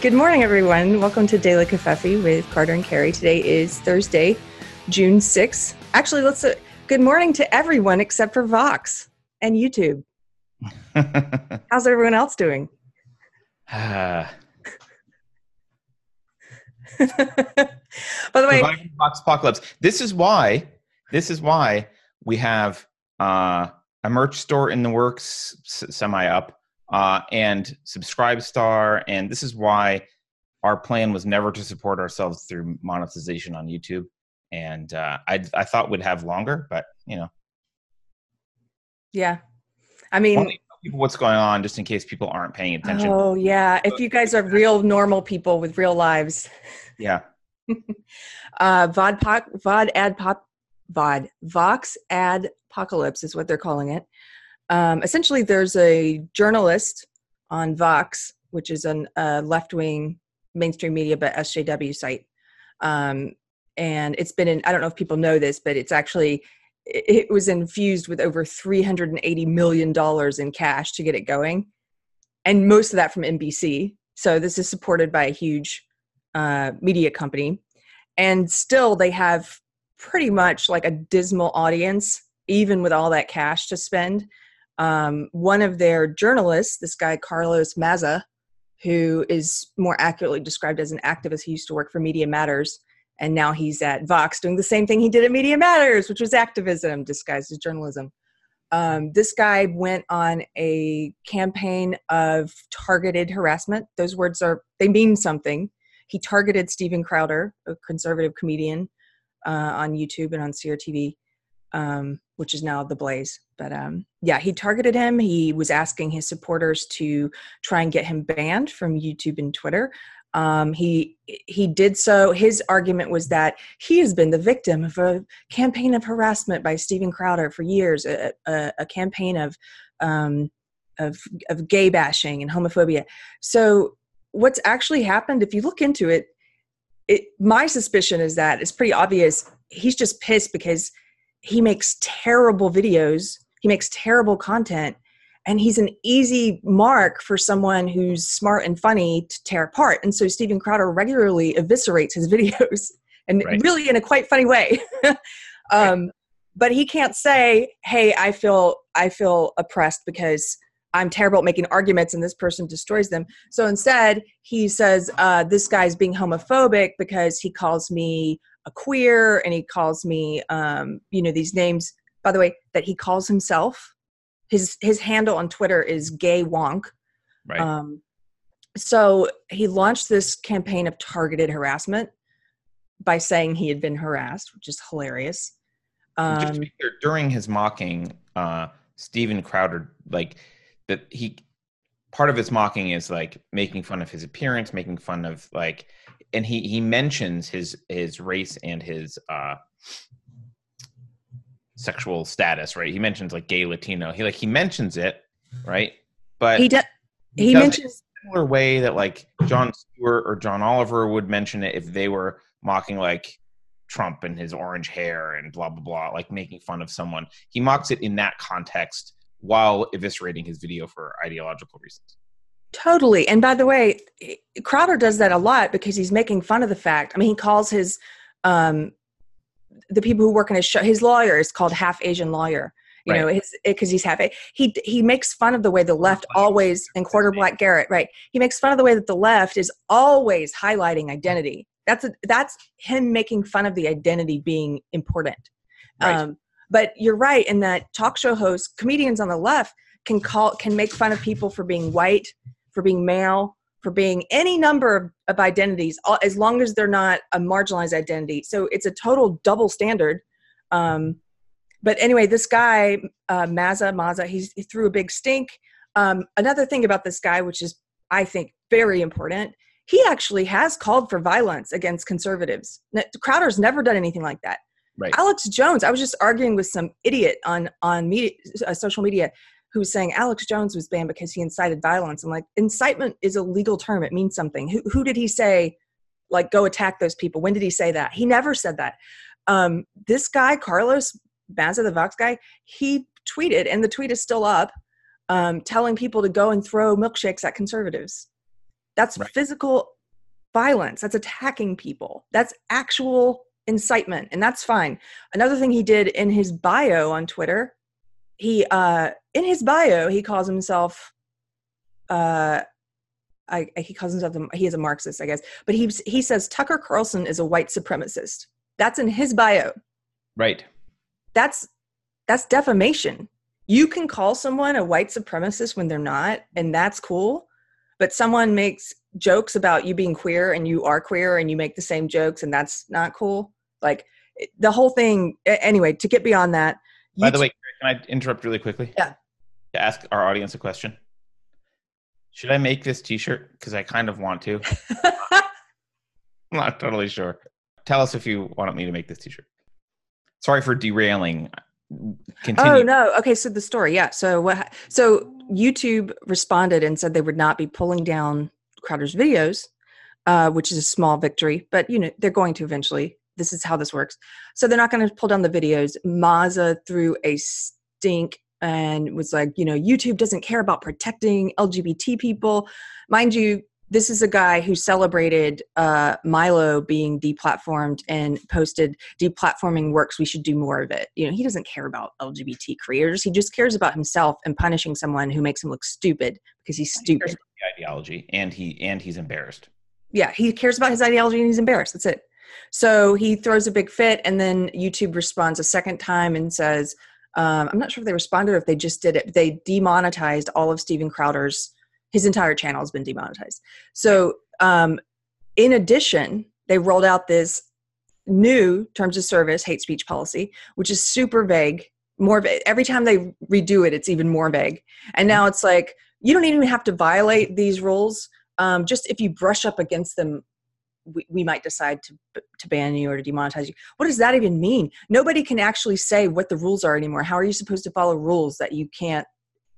Good morning, everyone. Welcome to Daily Covfefe with Carter and Keri. Today is Thursday, June 6th. Actually, let's uh, good morning to everyone except for Vox and YouTube. How's everyone else doing? Ah, By the way, Vox Apocalypse. This is why. This is why we have uh, a merch store in the works, s- semi up, uh, and Subscribe Star, and this is why our plan was never to support ourselves through monetization on YouTube. And uh, I, I thought we'd have longer, but you know, yeah. I mean, want to tell people what's going on just in case people aren't paying attention. oh yeah. If you guys are real normal people with real lives, Yeah, uh, VOD poc, VOD ad pop, VOD Vox ad apocalypse is what they're calling it. Um, essentially, there's a journalist on Vox, which is a uh, left wing mainstream media, but SJW site. Um, and it's been in, I don't know if people know this, but it's actually, it was infused with over $380 million in cash to get it going. And most of that from NBC. So this is supported by a huge uh, media company. And still, they have pretty much like a dismal audience, even with all that cash to spend. Um, one of their journalists, this guy Carlos Maza, who is more accurately described as an activist, he used to work for Media Matters, and now he's at Vox doing the same thing he did at Media Matters, which was activism disguised as journalism. Um, this guy went on a campaign of targeted harassment. Those words are, they mean something. He targeted Steven Crowder, a conservative comedian, uh, on YouTube and on CRTV, um, which is now The Blaze. But um, yeah, he targeted him. He was asking his supporters to try and get him banned from YouTube and Twitter. Um, he he did so. His argument was that he has been the victim of a campaign of harassment by Steven Crowder for years, a, a, a campaign of um, of of gay bashing and homophobia. So what's actually happened, if you look into it, it my suspicion is that it's pretty obvious. He's just pissed because he makes terrible videos. He makes terrible content and he's an easy mark for someone who's smart and funny to tear apart. And so Steven Crowder regularly eviscerates his videos, and Right. really in a quite funny way. um, But he can't say, "Hey, I feel I feel oppressed because I'm terrible at making arguments, and this person destroys them." So instead, he says, uh, "This guy's being homophobic because he calls me a queer, and he calls me, um, you know, these names." By the way, that he calls himself his his handle on Twitter is gay wonk. right. Um, so he launched this campaign of targeted harassment by saying he had been harassed, which is hilarious. Um, clear, during his mocking, uh, Steven Crowder, like that he part of his mocking is like making fun of his appearance, making fun of like, and he he mentions his his race and his uh sexual status, right? He mentions like gay Latino. He like he mentions it, right? But he does. He mentions in a similar way that like Jon Stewart or John Oliver would mention it if they were mocking like Trump and his orange hair and blah blah blah, like making fun of someone. He mocks it in that context while eviscerating his video for ideological reasons. Totally. And by the way, Crowder does that a lot because he's making fun of the fact. I mean, he calls his um the people who work in his show his lawyer is called half Asian lawyer. You know, his because he's half he he makes fun of the way the left always and quarter black Garrett, right? He makes fun of the way that the left is always highlighting identity. That's a, that's him making fun of the identity being important. Right. Um, but you're right in that talk show hosts, comedians on the left can call can make fun of people for being white, for being male, for being any number of, of identities, all- as long as they're not a marginalized identity. So it's a total double standard. Um, but anyway, this guy uh, Maza Maza, he's, he threw a big stink. Um, another thing about this guy, which is I think very important, he actually has called for violence against conservatives. Crowder's never done anything like that. Right. Alex Jones, I was just arguing with some idiot on on media, uh, social media who's saying Alex Jones was banned because he incited violence. I'm like, incitement is a legal term; it means something. Who who did he say, like, go attack those people? When did he say that? He never said that. Um, this guy, Carlos Maza, the Vox guy, he tweeted, and the tweet is still up, um, telling people to go and throw milkshakes at conservatives. That's Right. physical violence. That's attacking people. That's actual incitement, and that's fine. Another thing he did in his bio on Twitter, he uh in his bio he calls himself uh I, he calls himself a, he is a Marxist, I guess, but he he says Tucker Carlson is a white supremacist. That's in his bio. Right. That's that's defamation. You can call someone a white supremacist when they're not, and that's cool. But someone makes jokes about you being queer and you are queer and you make the same jokes and that's not cool. Like the whole thing. Anyway, to get beyond that. By the YouTube- way, can I interrupt really quickly? Yeah. To ask our audience a question. Should I make this T-shirt? Because I kind of want to. I'm not totally sure. Tell us if you want me to make this T-shirt. Sorry for derailing. Continue. Oh no. Okay, so the story, yeah. So what? So YouTube responded and said they would not be pulling down Crowder's videos, uh, which is a small victory, but you know they're going to eventually. This is how this works. So they're not going to pull down the videos. Maza threw a stink and was like, you know, YouTube doesn't care about protecting LGBT people, mind you. This is a guy who celebrated uh, Milo being deplatformed and posted deplatforming works we should do more of it you know he doesn't care about lgbt creators he just cares about himself and punishing someone who makes him look stupid because he's stupid The ideology, and he and he's embarrassed. yeah he cares about his ideology and he's embarrassed that's it so he throws a big fit and then youtube responds a second time and says um, i'm not sure if they responded or if they just did it they demonetized all of steven crowder's his entire channel has been demonetized. So um, in addition they rolled out this new terms of service hate speech policy which is super vague more va- every time they redo it it's even more vague. And now it's like you don't even have to violate these rules. Um, just if you brush up against them we, we might decide to to ban you or to demonetize you what does that even mean nobody can actually say what the rules are anymore how are you supposed to follow rules that you can't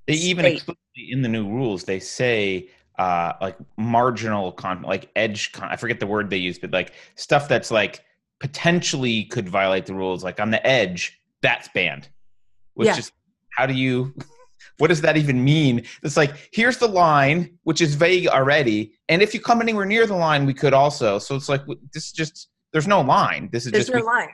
They even explicitly in the new rules they say uh like marginal content, like edge. Con- I forget the word they use, but like stuff that's like potentially could violate the rules, like on the edge, that's banned. Which Yeah. is how do you? What does that even mean? It's like here's the line, which is vague already, and if you come anywhere near the line, we could also. So it's like this is just there's no line. This is there's just no we- line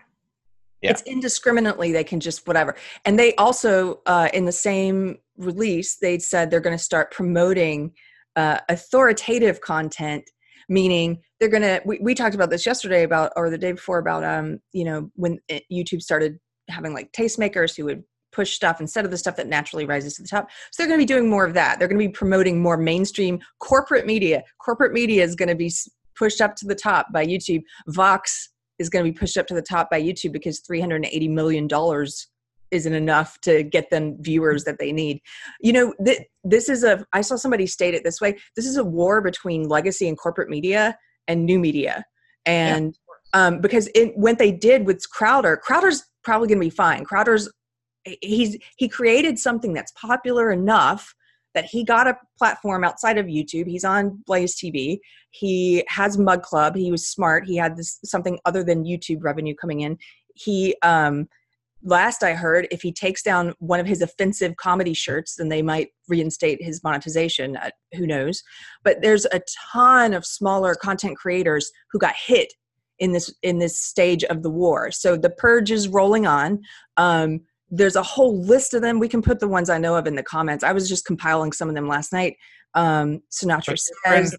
Yeah. it's indiscriminately they can just whatever and they also uh, in the same release they said they're going to start promoting uh, authoritative content meaning they're going to we, we talked about this yesterday about or the day before about um you know when it, youtube started having like tastemakers who would push stuff instead of the stuff that naturally rises to the top so they're going to be doing more of that they're going to be promoting more mainstream corporate media corporate media is going to be pushed up to the top by youtube vox is going to be pushed up to the top by YouTube because 380 million dollars isn't enough to get them viewers that they need. You know, th- this is a I saw somebody state it this way. This is a war between legacy and corporate media and new media. And um, because it, what they did with Crowder, Crowder's probably going to be fine. Crowder's he's he created something that's popular enough that he got a platform outside of YouTube. He's on Blaze TV. He has Mug Club. He was smart. He had this something other than YouTube revenue coming in. He um last I heard, if he takes down one of his offensive comedy shirts, then they might reinstate his monetization. Uh, who knows? But there's a ton of smaller content creators who got hit in this in this stage of the war. So the purge is rolling on. Um, there's a whole list of them. We can put the ones I know of in the comments. I was just compiling some of them last night. Um, Sinatra says,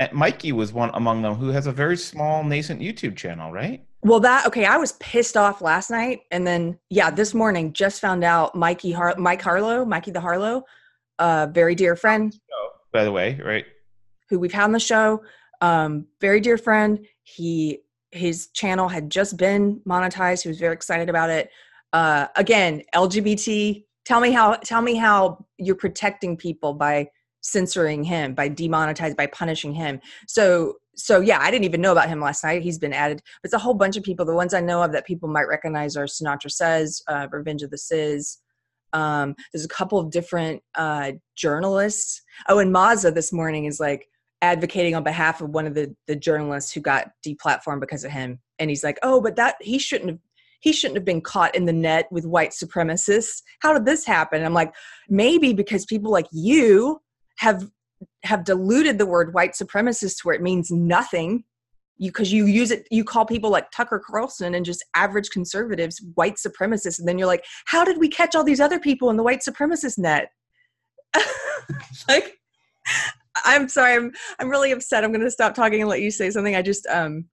uh, Mikey was one among them who has a very small nascent YouTube channel, right? Well, that okay. I was pissed off last night, and then yeah, this morning just found out Mikey Har- Mike Harlow, Mikey the Harlow, uh, very dear friend Oh, by the way, right? who we've had on the show, um, very dear friend. He his channel had just been monetized. He was very excited about it. Uh, again, LGBT. Tell me how. Tell me how you're protecting people by censoring him, by demonetizing, by punishing him. So so yeah, I didn't even know about him last night. He's been added. It's a whole bunch of people. The ones I know of that people might recognize are Sinatra Says, uh, Revenge of the Cis. Um, there's a couple of different uh, journalists. Oh, and Maza this morning is like advocating on behalf of one of the the journalists who got deplatformed because of him. And he's like, oh, but that he shouldn't have. He shouldn't have been caught in the net with white supremacists. How did this happen? And I'm like, maybe because people like you have have diluted the word white supremacist to where it means nothing. You because you use it you call people like tucker carlson and just average conservatives white supremacists. And then you're like how did we catch all these other people in the white supremacist net? Like i'm sorry i'm i'm really upset. I'm going to stop talking and let you say something. I just um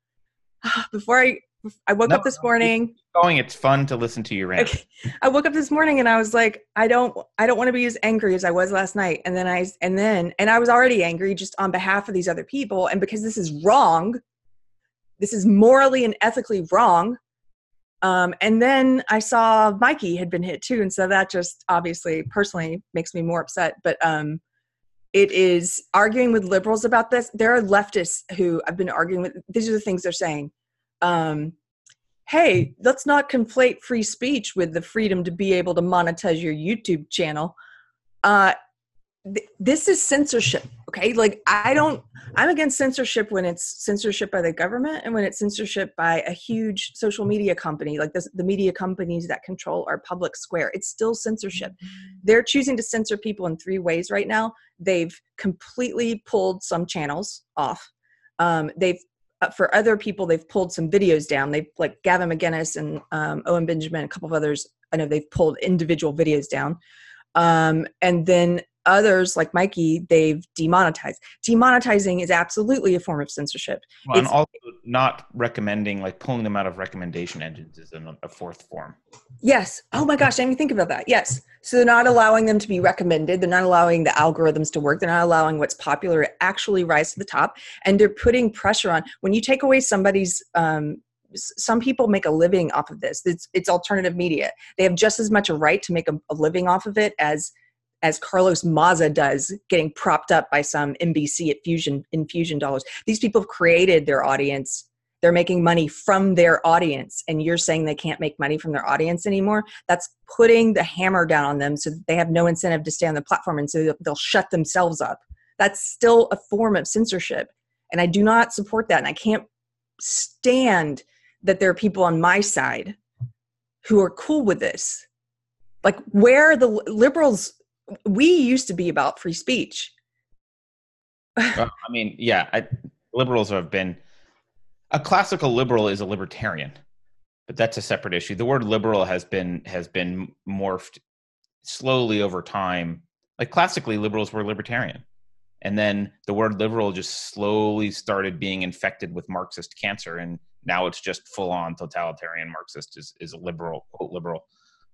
before i i woke No, up this morning Going, it's fun to listen to you rant. Okay. I woke up this morning and I was like, I don't, I don't want to be as angry as I was last night. And then I, and then, and I was already angry just on behalf of these other people. And because this is wrong, this is morally and ethically wrong. Um, and then I saw Mikey had been hit too. And so that just obviously personally makes me more upset. But um, it is arguing with liberals about this. There are leftists who I've been arguing with. These are the things they're saying. Um, hey, let's not conflate free speech with the freedom to be able to monetize your YouTube channel. Uh, th- this is censorship, okay? Like, I don't, I'm against censorship when it's censorship by the government and when it's censorship by a huge social media company, like this, the media companies that control our public square. It's still censorship. They're choosing to censor people in three ways right now. They've completely pulled some channels off. Um, they've for other people, they've pulled some videos down. They've like Gavin McInnes and um, Owen Benjamin, a couple of others. I know they've pulled individual videos down, um, and then others like Mikey, they've demonetized. Demonetizing is absolutely a form of censorship. Well, and also not recommending, like pulling them out of recommendation engines is a fourth form. Yes. Oh my gosh, I didn't think about that. Yes. So they're not allowing them to be recommended. They're not allowing the algorithms to work. They're not allowing what's popular to actually rise to the top. And they're putting pressure on. When you take away somebody's, um, some people make a living off of this. It's, it's alternative media. They have just as much a right to make a, a living off of it as as Carlos Maza does, getting propped up by some NBC at Fusion infusion dollars. These people have created their audience. They're making money from their audience. And you're saying they can't make money from their audience anymore? That's putting the hammer down on them so that they have no incentive to stay on the platform and so they'll- shut themselves up. That's still a form of censorship. And i do not support that. And i can't stand that there are people on my side who are cool with this. Like where the liberals we used to be about free speech I mean, yeah, I, liberals have been a classical liberal is a libertarian, but that's a separate issue. The word liberal has been has been morphed slowly over time. Like classically, liberals were libertarian, and then the word liberal just slowly started being infected with Marxist cancer, and now it's just full on totalitarian Marxist is is a liberal quote liberal.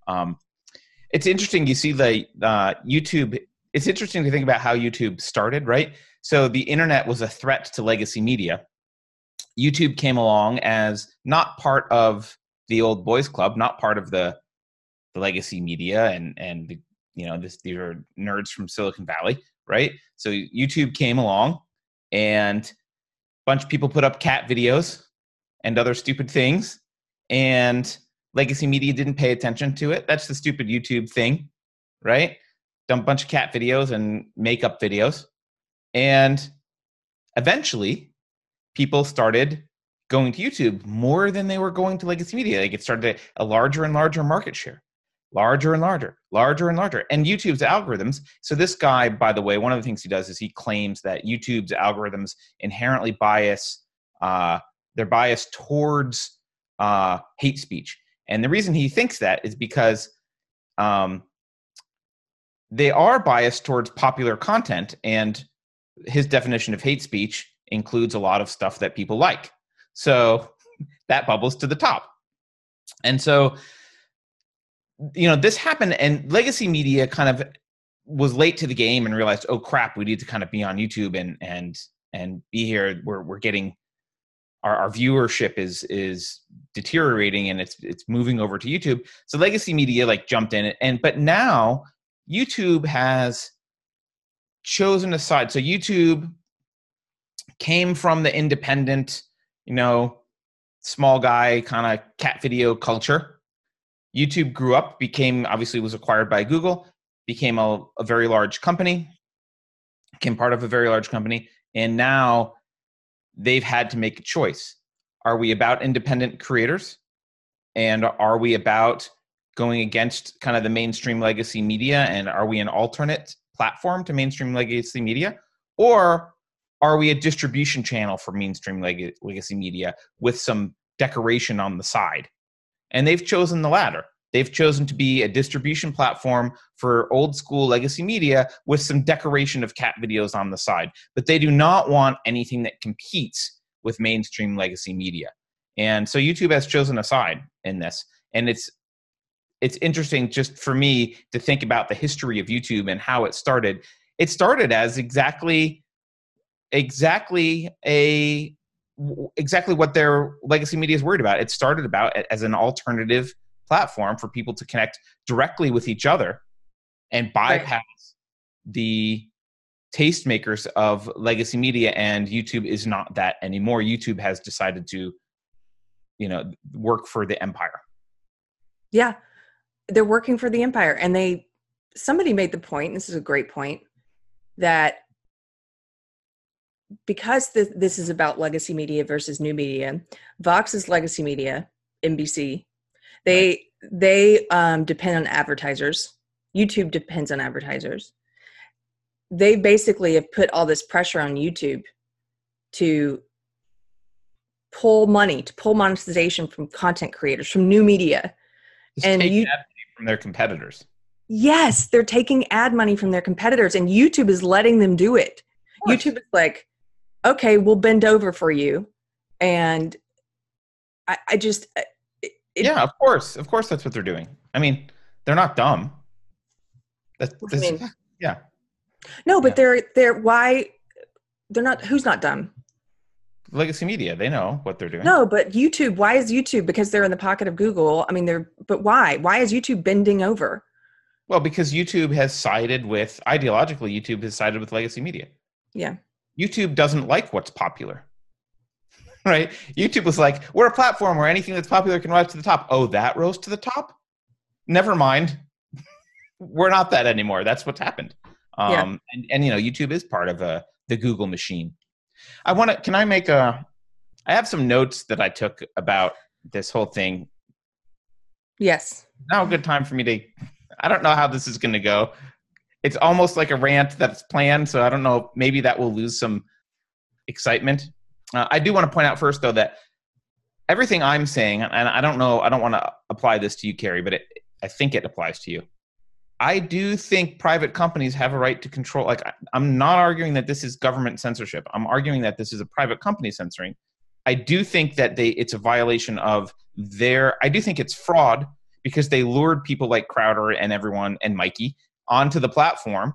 Um, it's interesting. You see the uh, YouTube. It's interesting to think about how YouTube started, right? So the internet was a threat to legacy media. YouTube came along as not part of the old boys club, not part of the the legacy media, and and the, you know this these are nerds from Silicon Valley, right? So YouTube came along, and a bunch of people put up cat videos and other stupid things, and legacy media didn't pay attention to it. That's the stupid YouTube thing, right? Dump a bunch of cat videos and makeup videos. And eventually, people started going to YouTube more than they were going to legacy media. Like it started a, larger and larger market share, larger and larger, larger and larger. And YouTube's algorithms. So, this guy, by the way, one of the things he does is he claims that YouTube's algorithms inherently bias, uh, they're biased towards uh, hate speech. And the reason he thinks that is because um, they are biased towards popular content. And his definition of hate speech includes a lot of stuff that people like. So that bubbles to the top. And so, you know, this happened, and legacy media kind of was late to the game and realized, oh crap, we need to kind of be on YouTube and and and be here. We're we're getting our, our viewership is is deteriorating and it's it's moving over to YouTube. So legacy media like jumped in and but now YouTube has chosen a side. So YouTube came from the independent, you know, small guy kind of cat video culture. YouTube grew up, became obviously was acquired by Google, became a, a very large company, became part of a very large company, and now they've had to make a choice. Are we about independent creators? And are we about going against kind of the mainstream legacy media? And are we an alternate platform to mainstream legacy media? or are we a distribution channel for mainstream leg- legacy media with some decoration on the side? And they've chosen the latter. They've chosen to be a distribution platform for old school legacy media with some decoration of cat videos on the side. But they do not want anything that competes with mainstream legacy media. And so YouTube has chosen a side in this. And it's it's interesting just for me to think about the history of YouTube and how it started. It started as exactly exactly a exactly what their legacy media is worried about. It started about as an alternative platform for people to connect directly with each other and bypass right. the tastemakers of legacy media and youtube is not that anymore. Youtube has decided to you know work for the empire. Yeah. They're working for the empire and they somebody made the point this is a great point that because this, this is about legacy media versus new media vox is legacy media nbc they right. they um, depend on advertisers. YouTube depends on advertisers. They basically have put all this pressure on YouTube to pull money, to pull monetization from content creators, from new media, Just and you from their competitors. Yes, they're taking ad money from their competitors, and YouTube is letting them do it. YouTube is like, okay, we'll bend over for you, and I, I just it, yeah, of course, of course, that's what they're doing. I mean, they're not dumb. That's, that's mean? yeah. No, but yeah. they're they're why they're not. Who's not dumb? Legacy Media, they know what they're doing. No, but YouTube. Why is YouTube? Because they're in the pocket of Google. I mean, they're. But why? Why is YouTube bending over? Well, because YouTube has sided with ideologically. YouTube has sided with Legacy Media. Yeah. YouTube doesn't like what's popular. right? YouTube was like, we're a platform where anything that's popular can rise to the top. Oh, that rose to the top? Never mind. we're not that anymore. That's what's happened. Um, yeah. and, and, you know, YouTube is part of uh, the Google machine. I want to, can I make a, I have some notes that I took about this whole thing. Yes. Now a good time for me to, I don't know how this is going to go. It's almost like a rant that's planned. So I don't know, maybe that will lose some excitement uh, I do want to point out first, though, that everything I'm saying, and I don't know, I don't want to apply this to you, Keri, but it, I think it applies to you. I do think private companies have a right to control. Like, I'm not arguing that this is government censorship. I'm arguing that this is a private company censoring. I do think that they it's a violation of their. I do think it's fraud because they lured people like Crowder and everyone and Mikey onto the platform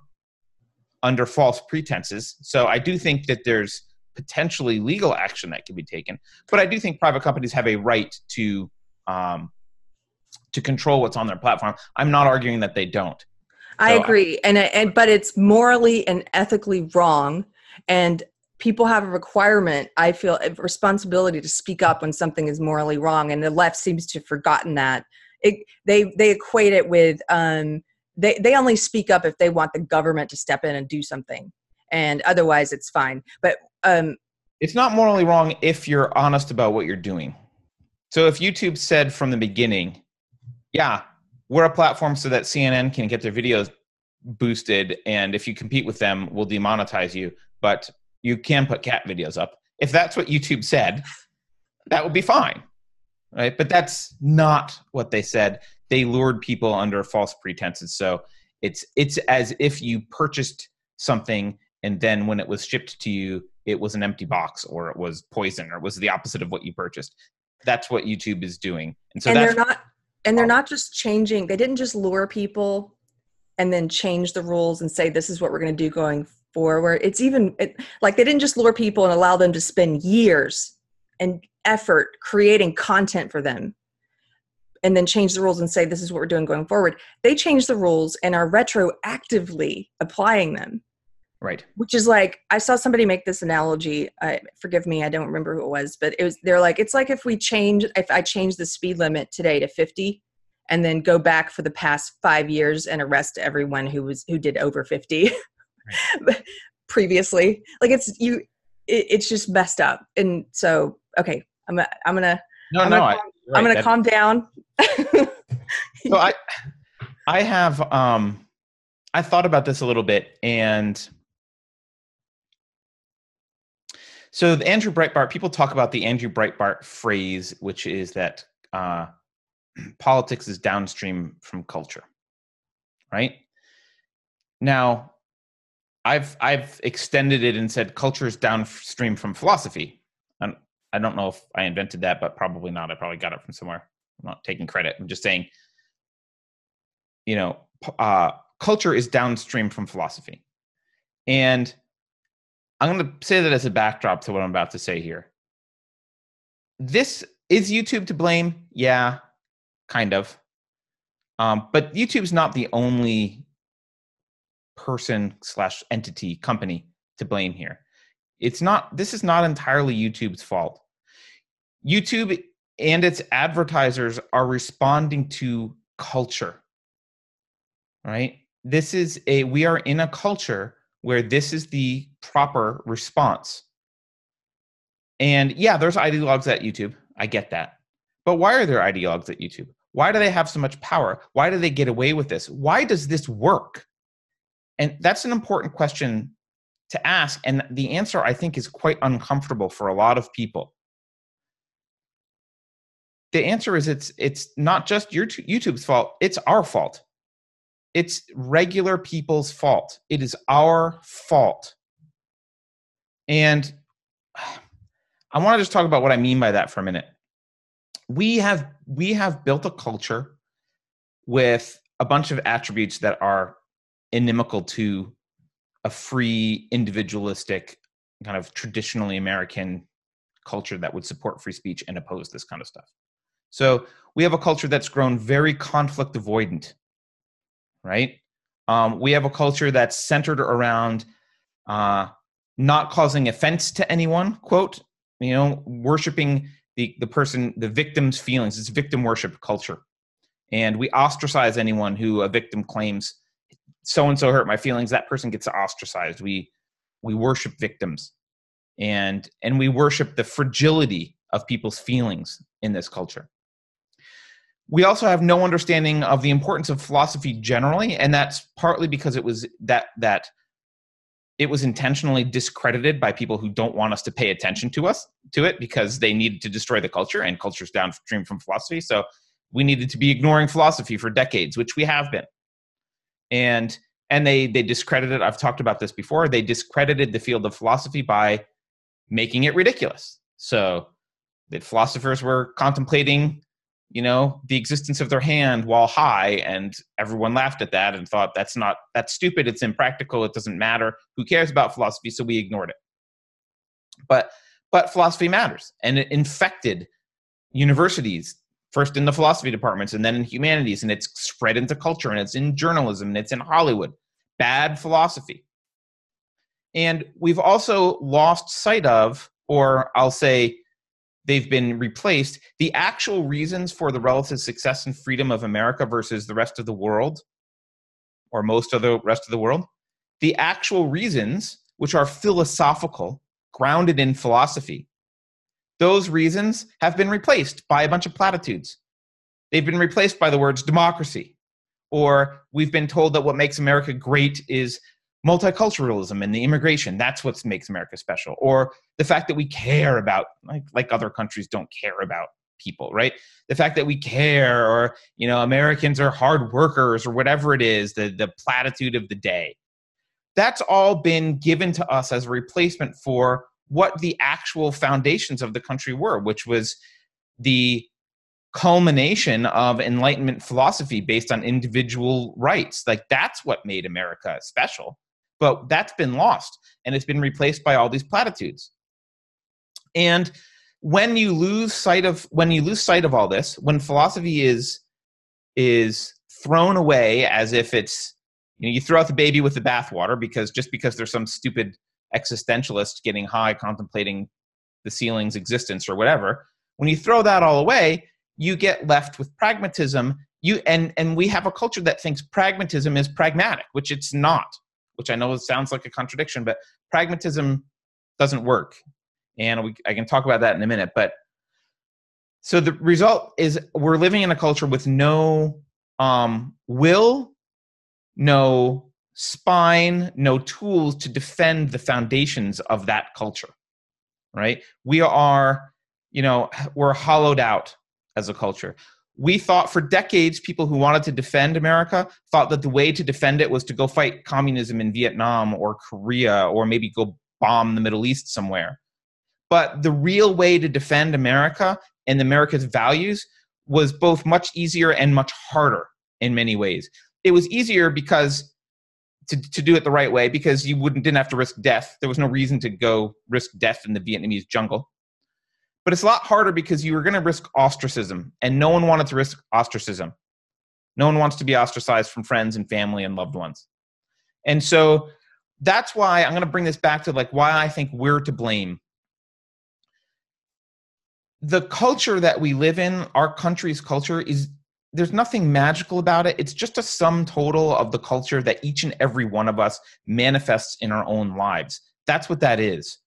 under false pretenses. So I do think that there's potentially legal action that can be taken. But I do think private companies have a right to um, to control what's on their platform. I'm not arguing that they don't. I agree, I, and and but it's morally and ethically wrong, and people have a requirement. I feel a responsibility to speak up when something is morally wrong, and the left seems to have forgotten that. It, they they equate it with um, they they only speak up if they want the government to step in and do something and otherwise it's fine but um, it's not morally wrong if you're honest about what you're doing. So if YouTube said from the beginning, yeah, we're a platform so that CNN can get their videos boosted, and if you compete with them, we'll demonetize you, but you can put cat videos up. If that's what YouTube said, that would be fine. Right? But that's not what they said. They lured people under false pretenses. So it's it's as if you purchased something and then when it was shipped to you it was an empty box or it was poison or it was the opposite of what you purchased. That's what youtube is doing. And so and they're not and they're oh. not just changing they didn't just lure people and then change the rules and say this is what we're going to do going forward. It's even it, like they didn't just lure people and allow them to spend years and effort creating content for them and then change the rules and say this is what we're doing going forward. They changed the rules and are retroactively applying them Right. Which is like I saw somebody make this analogy. I forgive me, I don't remember who it was, but it was they're like it's like if we change if I change the speed limit today to 50 and then go back for the past 5 years and arrest everyone who was who did over 50 right. previously. Like it's you it, it's just messed up. And so okay, I'm a, I'm going to No, I'm no, gonna, I, right, I'm going to calm down. so I I have um I thought about this a little bit and So the Andrew Breitbart, people talk about the Andrew Breitbart phrase, which is that uh, politics is downstream from culture, right? Now, I've I've extended it and said culture is downstream from philosophy. And I don't know if I invented that, but probably not. I probably got it from somewhere. I'm not taking credit. I'm just saying, you know, uh, culture is downstream from philosophy, and I'm going to say that as a backdrop to what I'm about to say here. This is YouTube to blame? Yeah, kind of. Um, but YouTube's not the only person slash entity company to blame here. It's not. This is not entirely YouTube's fault. YouTube and its advertisers are responding to culture. Right? This is a. We are in a culture where this is the proper response. And yeah, there's ideologues at YouTube. I get that. But why are there ideologues at YouTube? Why do they have so much power? Why do they get away with this? Why does this work? And that's an important question to ask. And the answer, I think, is quite uncomfortable for a lot of people. The answer is it's it's not just your YouTube's fault, it's our fault. It's regular people's fault. It is our fault. And I want to just talk about what I mean by that for a minute. We have we have built a culture with a bunch of attributes that are inimical to a free individualistic kind of traditionally American culture that would support free speech and oppose this kind of stuff. So we have a culture that's grown very conflict avoidant right? Um, we have a culture that's centered around uh, not causing offense to anyone, quote, you know, worshiping the, the person, the victim's feelings. It's victim worship culture. And we ostracize anyone who a victim claims so and so hurt my feelings. That person gets ostracized. We we worship victims, and and we worship the fragility of people's feelings in this culture we also have no understanding of the importance of philosophy generally and that's partly because it was that that it was intentionally discredited by people who don't want us to pay attention to us to it because they needed to destroy the culture and culture's downstream from philosophy. So we needed to be ignoring philosophy for decades which we have been. And and they they discredited i've talked about this before they discredited the field of philosophy by making it ridiculous. So that philosophers were contemplating you know the existence of their hand while high and everyone laughed at that and thought that's not that's stupid it's impractical it doesn't matter who cares about philosophy? So we ignored it. But but philosophy matters and it infected universities first in the philosophy departments and then in humanities and it's spread into culture and it's in journalism and it's in hollywood. Bad philosophy. And we've also lost sight of or i'll say they've been replaced. The actual reasons for the relative success and freedom of America versus the rest of the world, or most of the rest of the world, the actual reasons, which are philosophical, grounded in philosophy, those reasons have been replaced by a bunch of platitudes. They've been replaced by the words democracy, or we've been told that what makes America great is multiculturalism and the immigration that's what makes america special. Or the fact that we care about like like other countries don't care about people right? The fact that we care or you know americans are hard workers or whatever it is the the platitude of the day. That's all been given to us as a replacement for what the actual foundations of the country were which was the culmination of enlightenment philosophy based on individual rights. Like that's what made america special but that's been lost and it's been replaced by all these platitudes. And when you lose sight of when you lose sight of all this, when philosophy is is thrown away as if it's you know you throw out the baby with the bathwater because just because there's some stupid existentialist getting high contemplating the ceiling's existence or whatever when you throw that all away you get left with pragmatism you and and we have a culture that thinks pragmatism is pragmatic which it's not which I know sounds like a contradiction, but pragmatism doesn't work. And we, I can talk about that in a minute. But so the result is we're living in a culture with no um, will, no spine, no tools to defend the foundations of that culture. right? We are, you know, we're hollowed out as a culture. We thought for decades, people who wanted to defend America thought that the way to defend it was to go fight communism in Vietnam or Korea or maybe go bomb the Middle East somewhere. But the real way to defend America and America's values was both much easier and much harder in many ways. It was easier because to, to do it the right way because you wouldn't didn't have to risk death. There was no reason to go risk death in the Vietnamese jungle. But it's a lot harder because you were going to risk ostracism, and no one wanted to risk ostracism. No one wants to be ostracized from friends and family and loved ones. And so that's why I'm going to bring this back to like why I think we're to blame. The culture that we live in, our country's culture, is there's nothing magical about it. It's just a sum total of the culture that each and every one of us manifests in our own lives. That's what that is.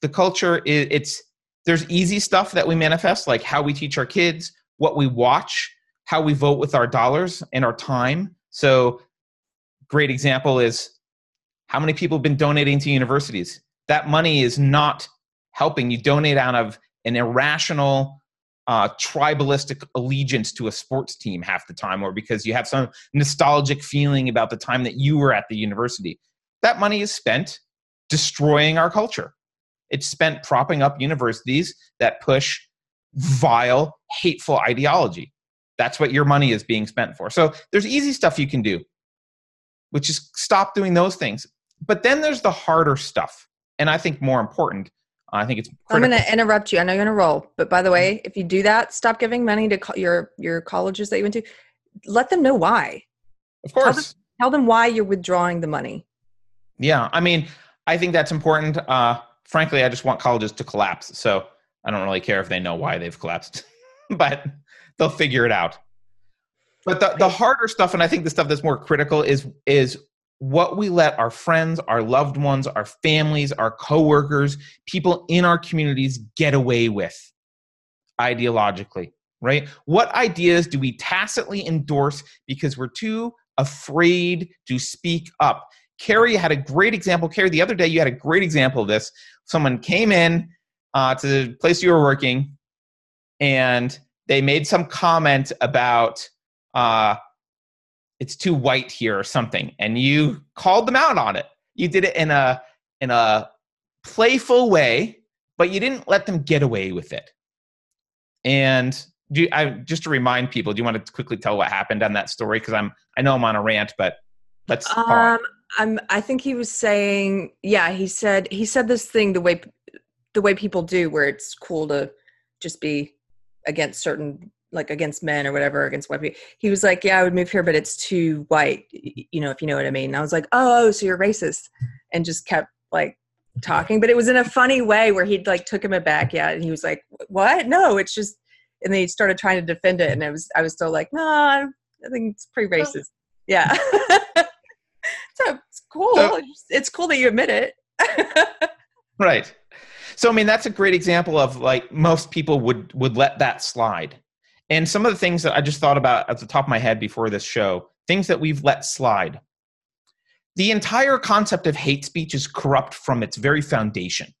The culture it's there's easy stuff that we manifest like how we teach our kids, what we watch, how we vote with our dollars and our time. So great example is how many people have been donating to universities? That money is not helping you donate out of an irrational uh, tribalistic allegiance to a sports team half the time, or because you have some nostalgic feeling about the time that you were at the university. That money is spent destroying our culture. It's spent propping up universities that push vile, hateful ideology. That's what your money is being spent for. So there's easy stuff you can do, which is stop doing those things. But then there's the harder stuff. And I think more important, I think it's. Critical. I'm going to interrupt you. I know you're going to roll, but by the way, mm-hmm. if you do that, stop giving money to co- your your colleges that you went to. Let them know why. Of course. Tell them, tell them why you're withdrawing the money. Yeah, I mean, I think that's important. Uh, frankly, I just want colleges to collapse. So I don't really care if they know why they've collapsed, but they'll figure it out. But the, the harder stuff, and I think the stuff that's more critical, is is what we let our friends, our loved ones, our families, our coworkers, people in our communities get away with ideologically, right? What ideas do we tacitly endorse because we're too afraid to speak up? Keri had a great example. Keri, the other day you had a great example of this. Someone came in uh, to the place you were working and they made some comment about uh, it's too white here or something and you called them out on it. You did it in a in a playful way but you didn't let them get away with it. And do you, I, just to remind people do you want to quickly tell what happened on that story? Because i'm i know i'm on a rant but let's um i'm i think he was saying yeah he said he said this thing the way the way people do where it's cool to just be against certain like against men or whatever against white people. He was like yeah i would move here but it's too white you know if you know what i mean. And i was like oh, oh so you're racist and just kept like talking. But it was in a funny way where he'd like took him aback yeah and he was like what? No it's just and then he started trying to defend it and i was i was still like no i think it's pretty oh. racist. Yeah so it's cool so, it's cool that you admit it right so i mean that's a great example of like most people would would let that slide and some of the things that I just thought about at the top of my head before this show, things that we've let slide. The entire concept of hate speech is corrupt from its very foundation.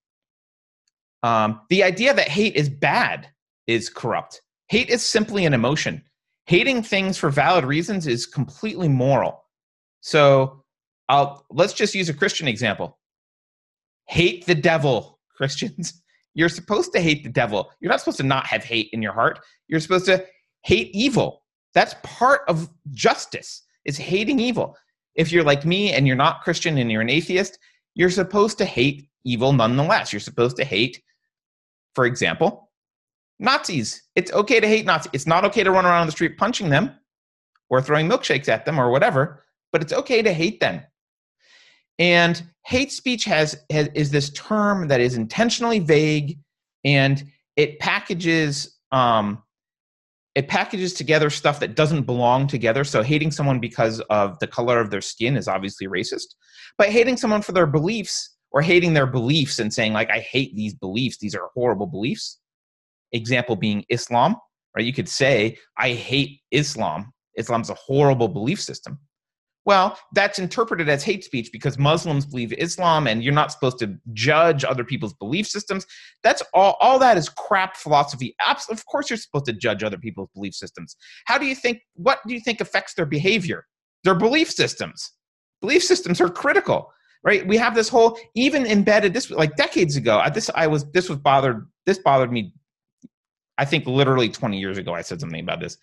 Um, the idea that hate is bad is corrupt. Hate is simply an emotion. Hating things for valid reasons is completely moral. So I'll, let's just use a Christian example. Hate the devil, Christians. You're supposed to hate the devil. You're not supposed to not have hate in your heart. You're supposed to hate evil. That's part of justice. Is hating evil. If you're like me and you're not Christian and you're an atheist, you're supposed to hate evil nonetheless. You're supposed to hate, for example, Nazis. It's okay to hate Nazis. It's not okay to run around on the street punching them or throwing milkshakes at them or whatever, but it's okay to hate them. And hate speech has, has is this term that is intentionally vague, and it packages um, it packages together stuff that doesn't belong together. So hating someone because of the color of their skin is obviously racist, but hating someone for their beliefs or hating their beliefs and saying like I hate these beliefs, these are horrible beliefs. Example being Islam, right? You could say I hate Islam. Islam's a horrible belief system Well, that's interpreted as hate speech because Muslims believe Islam and you're not supposed to judge other people's belief systems. That's all, all that is crap philosophy. Of course, you're supposed to judge other people's belief systems. How do you think, what do you think affects their behavior? Their belief systems. Belief systems are critical, right? We have this whole, even embedded this, like decades ago, this, I was, this was bothered, this bothered me, I think literally 20 years ago, I said something about this.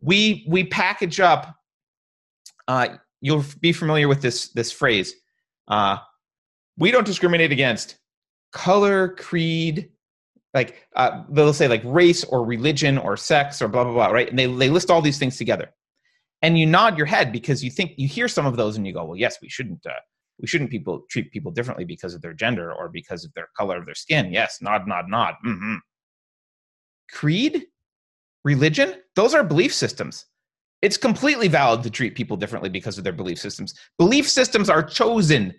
We, we package up uh, you'll be familiar with this this phrase. Uh, we don't discriminate against color, creed, like uh, they'll say like race or religion or sex or blah blah blah, right? And they they list all these things together, and you nod your head because you think you hear some of those and you go, well, yes, we shouldn't. Uh, we shouldn't people treat people differently because of their gender or because of their color of their skin. Yes, nod, nod, nod. Mm-hmm. Creed, religion, those are belief systems it's completely valid to treat people differently because of their belief systems. Belief systems are chosen.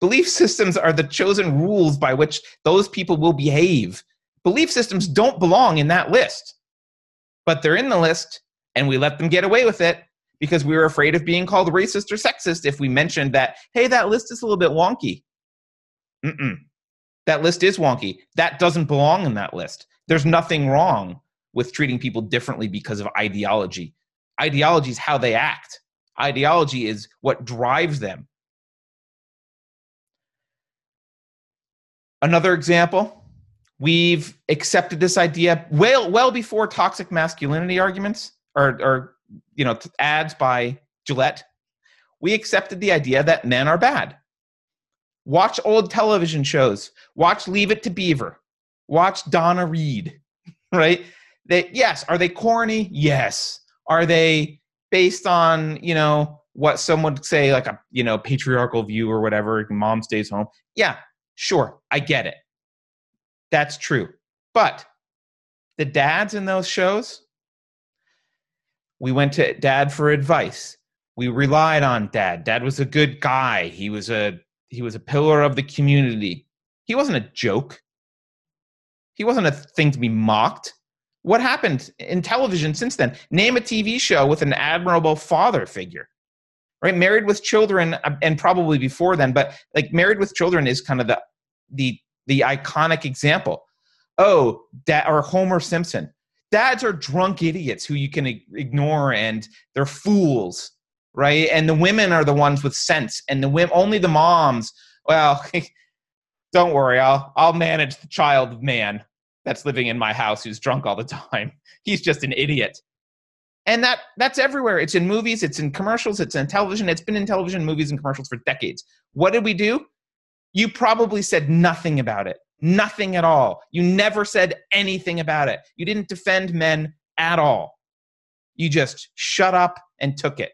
Belief systems are the chosen rules by which those people will behave. Belief systems don't belong in that list, but they're in the list, and we let them get away with it because we were afraid of being called racist or sexist if we mentioned that, hey, that list is a little bit wonky. Mm-mm. That list is wonky. That doesn't belong in that list. There's nothing wrong with treating people differently because of ideology ideology is how they act. Ideology is what drives them. Another example we've accepted this idea well well before toxic masculinity arguments or or you know ads by gillette. We accepted the idea that men are bad. Watch old television shows. Watch leave it to beaver. Watch donna reed right? They yes are they corny? Yes are they based on, you know, what someone would say like a, you know, patriarchal view or whatever, mom stays home? Yeah, sure, I get it. That's true. But the dads in those shows, we went to dad for advice. We relied on dad. Dad was a good guy. He was a he was a pillar of the community. He wasn't a joke. He wasn't a thing to be mocked. What happened in television since then? Name a TV show with an admirable father figure. Right? Married with Children uh, and probably before then, but like Married with Children is kind of the the the iconic example. Oh, dad or Homer Simpson. Dads are drunk idiots who you can ignore and they're fools, right? And the women are the ones with sense and the women only the moms. Well, don't worry, I'll I'll manage the child of man that's living in my house who's drunk all the time. He's just an idiot. And that that's everywhere. It's in movies, it's in commercials, it's in television. It's been in television, movies, and commercials for decades. What did we do? You probably said nothing about it. Nothing at all. You never said anything about it. You didn't defend men at all. You just shut up and took it.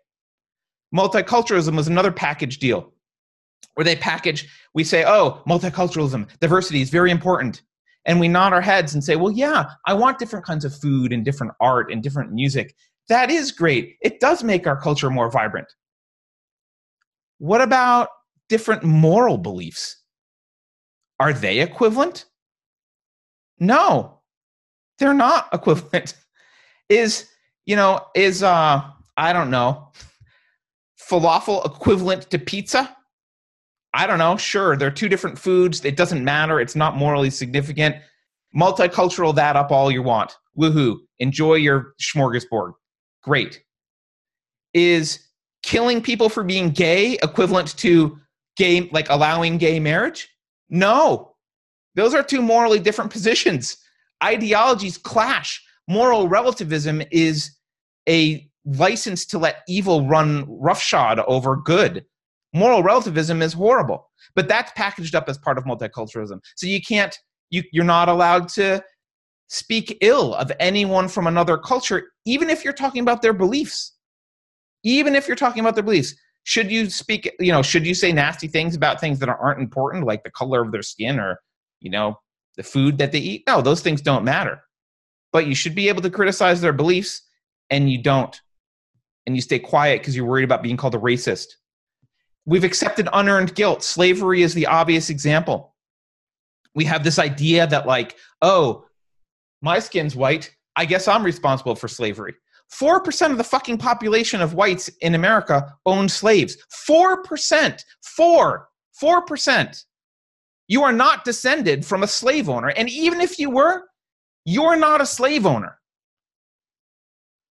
Multiculturalism was another package deal where they package, we say, oh, multiculturalism, diversity is very important and we nod our heads and say, well, yeah, I want different kinds of food and different art and different music. That is great. It does make our culture more vibrant. What about different moral beliefs? Are they equivalent? No, they're not equivalent. Is, you know, is, uh, I don't know, falafel equivalent to pizza? I don't know, sure, they're two different foods. It doesn't matter. It's not morally significant. Multicultural that up all you want. Woohoo. Enjoy your smorgasbord. Great. Is killing people for being gay equivalent to gay, like allowing gay marriage? No. Those are two morally different positions. Ideologies clash. Moral relativism is a license to let evil run roughshod over good moral relativism is horrible but that's packaged up as part of multiculturalism. So you can't you, you're not allowed to speak ill of anyone from another culture even if you're talking about their beliefs. Even if you're talking about their beliefs should you speak you know should you say nasty things about things that aren't important like the color of their skin or you know the food that they eat? No those things don't matter. But you should be able to criticize their beliefs and you don't. And you stay quiet because you're worried about being called a racist We've accepted unearned guilt. Slavery is the obvious example. We have this idea that, like, oh, my skin's white. I guess I'm responsible for slavery. 4% of the fucking population of whites in America own slaves. 4%. 4. 4%. You are not descended from a slave owner. And even if you were, you're not a slave owner.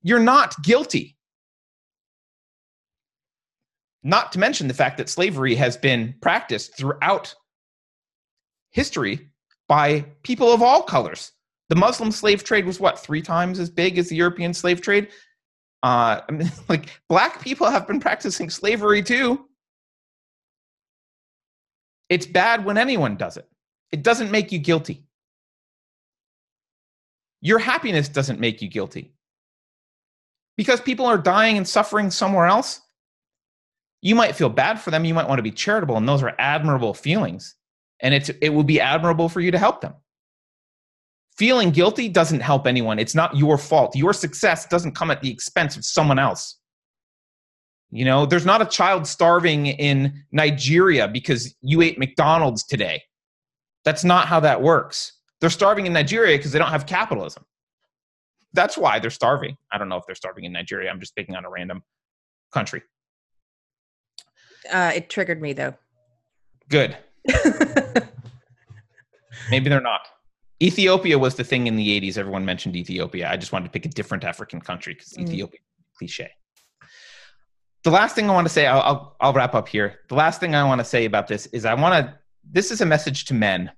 You're not guilty. Not to mention the fact that slavery has been practiced throughout history by people of all colors. The Muslim slave trade was what, three times as big as the European slave trade? Uh, I mean, like, black people have been practicing slavery too. It's bad when anyone does it, it doesn't make you guilty. Your happiness doesn't make you guilty. Because people are dying and suffering somewhere else, you might feel bad for them. You might want to be charitable, and those are admirable feelings. And it's, it will be admirable for you to help them. Feeling guilty doesn't help anyone. It's not your fault. Your success doesn't come at the expense of someone else. You know, there's not a child starving in Nigeria because you ate McDonald's today. That's not how that works. They're starving in Nigeria because they don't have capitalism. That's why they're starving. I don't know if they're starving in Nigeria. I'm just picking on a random country. Uh, it triggered me though. Good. Maybe they're not. Ethiopia was the thing in the 80s. Everyone mentioned Ethiopia. I just wanted to pick a different African country because mm. Ethiopia cliche. The last thing I want to say, I'll, I'll, I'll wrap up here. The last thing I want to say about this is I want to, this is a message to men.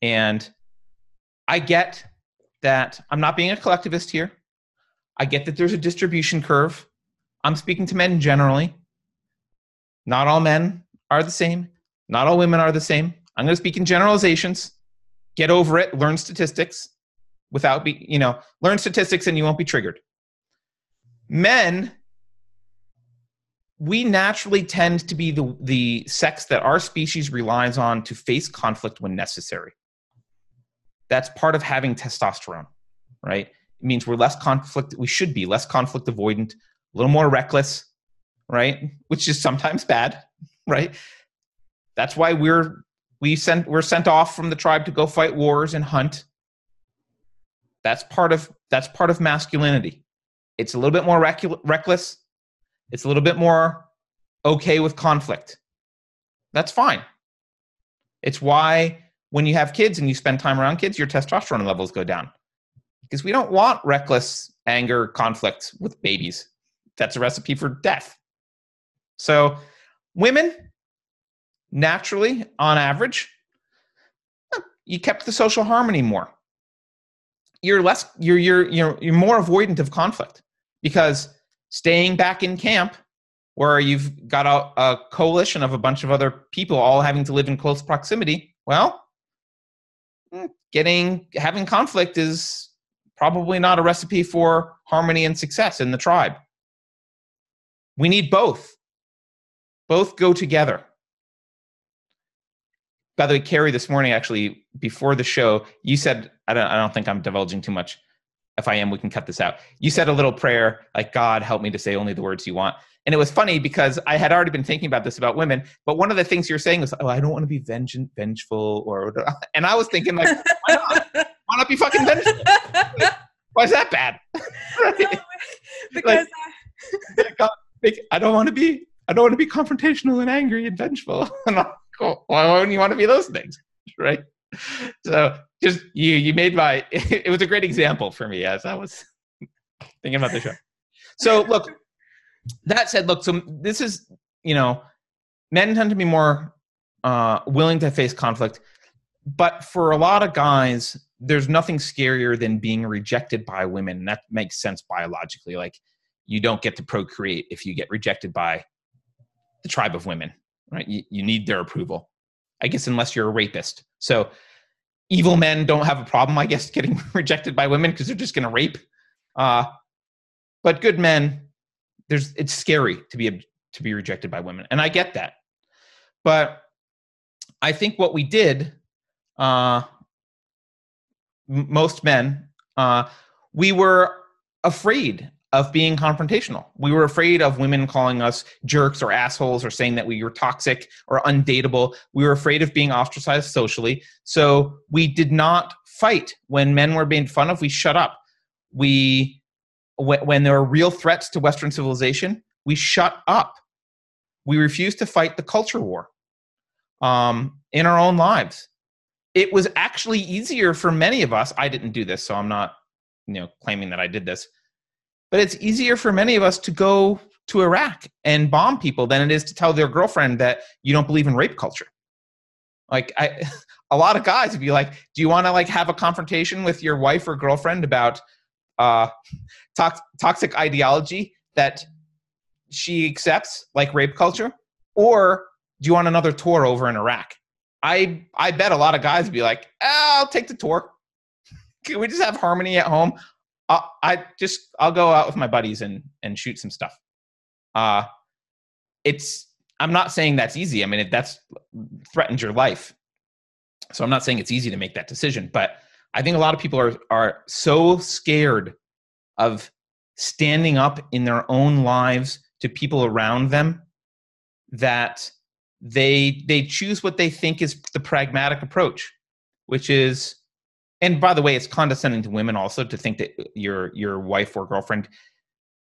And I get that I'm not being a collectivist here. I get that there's a distribution curve. I'm speaking to men generally. Not all men are the same. Not all women are the same. I'm going to speak in generalizations. Get over it. Learn statistics without be, you know, learn statistics and you won't be triggered. Men, we naturally tend to be the, the sex that our species relies on to face conflict when necessary. That's part of having testosterone, right? It means we're less conflict, we should be less conflict avoidant, a little more reckless, right? Which is sometimes bad, right? That's why we're we sent we're sent off from the tribe to go fight wars and hunt. That's part of that's part of masculinity. It's a little bit more recu- reckless. It's a little bit more okay with conflict. That's fine. It's why when you have kids and you spend time around kids, your testosterone levels go down. Because we don't want reckless anger, conflict with babies. That's a recipe for death. So, women, naturally, on average, you kept the social harmony more. You're less, you're, you're, you're, you're more avoidant of conflict because staying back in camp where you've got a, a coalition of a bunch of other people all having to live in close proximity, well, hmm, getting having conflict is probably not a recipe for harmony and success in the tribe. We need both. Both go together. By the way, Keri, this morning, actually, before the show, you said, I don't, I don't think I'm divulging too much. If I am, we can cut this out. You said a little prayer, like, God, help me to say only the words you want. And it was funny because I had already been thinking about this about women, but one of the things you're saying was, oh, I don't want to be vengeant, vengeful, or, and I was thinking, like, why not? Why not be fucking vengeful? Why is that bad? right? because like, God, I don't want to be I don't want to be confrontational and angry and vengeful. cool. Why wouldn't you want to be those things, right? So just you, you made my. It was a great example for me as I was thinking about the show. So look, that said, look, so this is you know, men tend to be more uh, willing to face conflict, but for a lot of guys, there's nothing scarier than being rejected by women. And That makes sense biologically. Like you don't get to procreate if you get rejected by the tribe of women, right? You, you need their approval. I guess unless you're a rapist. So evil men don't have a problem, I guess, getting rejected by women because they're just going to rape. Uh, but good men, there's it's scary to be to be rejected by women, and I get that. But I think what we did, uh, m- most men, uh, we were afraid of being confrontational. We were afraid of women calling us jerks or assholes or saying that we were toxic or undateable. We were afraid of being ostracized socially. So we did not fight when men were being fun of. We shut up. We when, there are real threats to Western civilization, we shut up. We refuse to fight the culture war um, in our own lives. It was actually easier for many of us. I didn't do this, so I'm not, you know, claiming that I did this. But it's easier for many of us to go to Iraq and bomb people than it is to tell their girlfriend that you don't believe in rape culture. Like I, a lot of guys would be like, "Do you want to like have a confrontation with your wife or girlfriend about uh, tox- toxic ideology that she accepts, like rape culture, or do you want another tour over in Iraq?" I I bet a lot of guys would be like, ah, "I'll take the tour. Can we just have harmony at home? I'll, I just I'll go out with my buddies and and shoot some stuff." Uh it's I'm not saying that's easy. I mean, it, that's threatens your life. So I'm not saying it's easy to make that decision, but I think a lot of people are are so scared of standing up in their own lives to people around them that they they choose what they think is the pragmatic approach, which is and by the way, it's condescending to women also to think that your your wife or girlfriend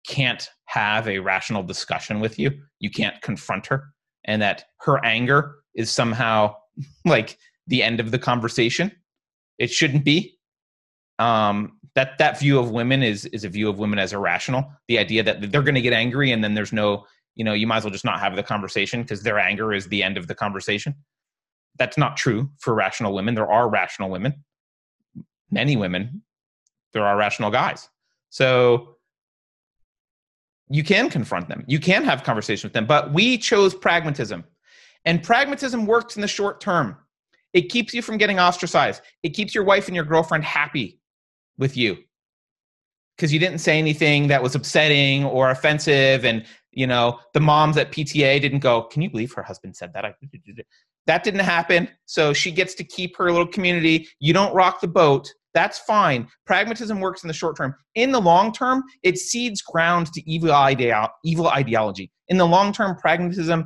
can't have a rational discussion with you. You can't confront her, and that her anger is somehow like the end of the conversation. It shouldn't be. Um, that that view of women is is a view of women as irrational. The idea that they're going to get angry and then there's no, you know, you might as well just not have the conversation because their anger is the end of the conversation. That's not true for rational women. There are rational women. Many women. There are rational guys. So you can confront them. You can have conversation with them, but we chose pragmatism. And pragmatism works in the short term. It keeps you from getting ostracized. It keeps your wife and your girlfriend happy with you because you didn't say anything that was upsetting or offensive and you know the moms at pta didn't go can you believe her husband said that that didn't happen so she gets to keep her little community you don't rock the boat that's fine. Pragmatism works in the short term. In the long term, it seeds ground to evil, evil ideology. In the long term, pragmatism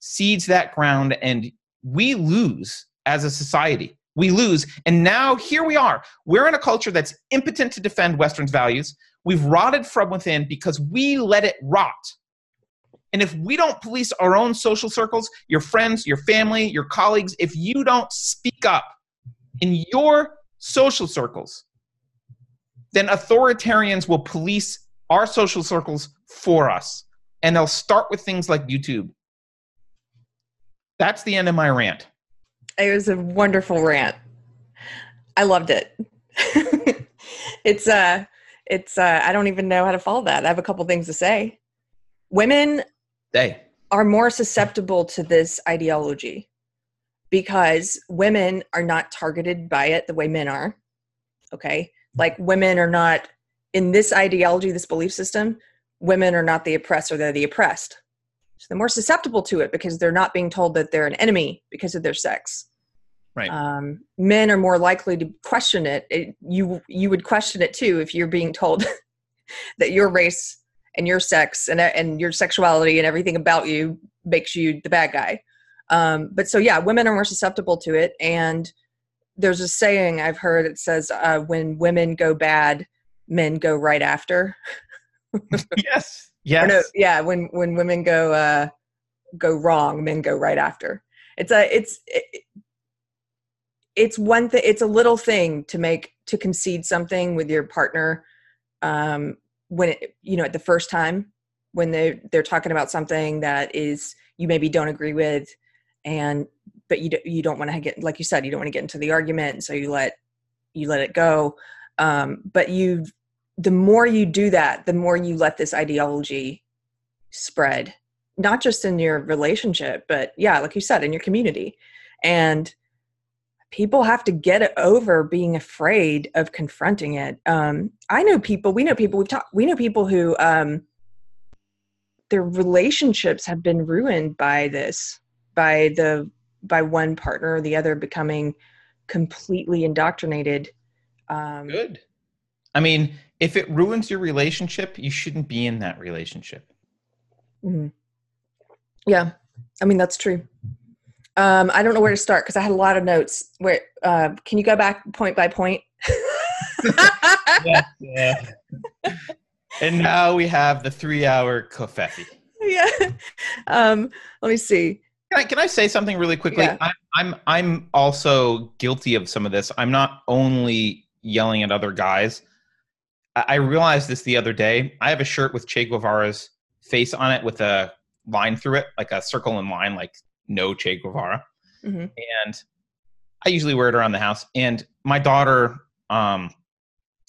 seeds that ground, and we lose as a society. We lose. And now here we are. We're in a culture that's impotent to defend Western's values. We've rotted from within because we let it rot. And if we don't police our own social circles, your friends, your family, your colleagues, if you don't speak up in your social circles, then authoritarians will police our social circles for us. And they'll start with things like YouTube. That's the end of my rant. It was a wonderful rant. I loved it. it's uh it's uh I don't even know how to follow that. I have a couple things to say. Women they are more susceptible to this ideology because women are not targeted by it the way men are. Okay. Like women are not in this ideology, this belief system, women are not the oppressor, they're the oppressed. So they're more susceptible to it because they're not being told that they're an enemy because of their sex. Right. Um, men are more likely to question it. it. You you would question it too if you're being told that your race and your sex and and your sexuality and everything about you makes you the bad guy. Um, but so yeah, women are more susceptible to it. And there's a saying I've heard it says, uh, "When women go bad, men go right after." yes. Yes. No, yeah. When when women go uh, go wrong, men go right after. It's a it's it, it's one thing. It's a little thing to make to concede something with your partner um, when it, you know at the first time when they they're talking about something that is you maybe don't agree with and but you you don't want to get like you said you don't want to get into the argument so you let you let it go. Um, but you the more you do that the more you let this ideology spread not just in your relationship but yeah like you said in your community. And people have to get over being afraid of confronting it. Um, i know people we know people we've talked we know people who um, their relationships have been ruined by this by the by one partner or the other becoming completely indoctrinated. Um, good. I mean if it ruins your relationship you shouldn't be in that relationship. Mm-hmm. yeah. I mean that's true um, i don't know where to start because i had a lot of notes where uh, can you go back point by point yeah, yeah. and now we have the three-hour Covfefe. yeah. Um, let me see. Can I, can I say something really quickly? Yeah. I, I'm I'm also guilty of some of this. I'm not only yelling at other guys. I, I realized this the other day. I have a shirt with Che Guevara's face on it with a line through it, like a circle and line, like no Che Guevara. Mhm. And I usually wear it around the house. And my daughter, um,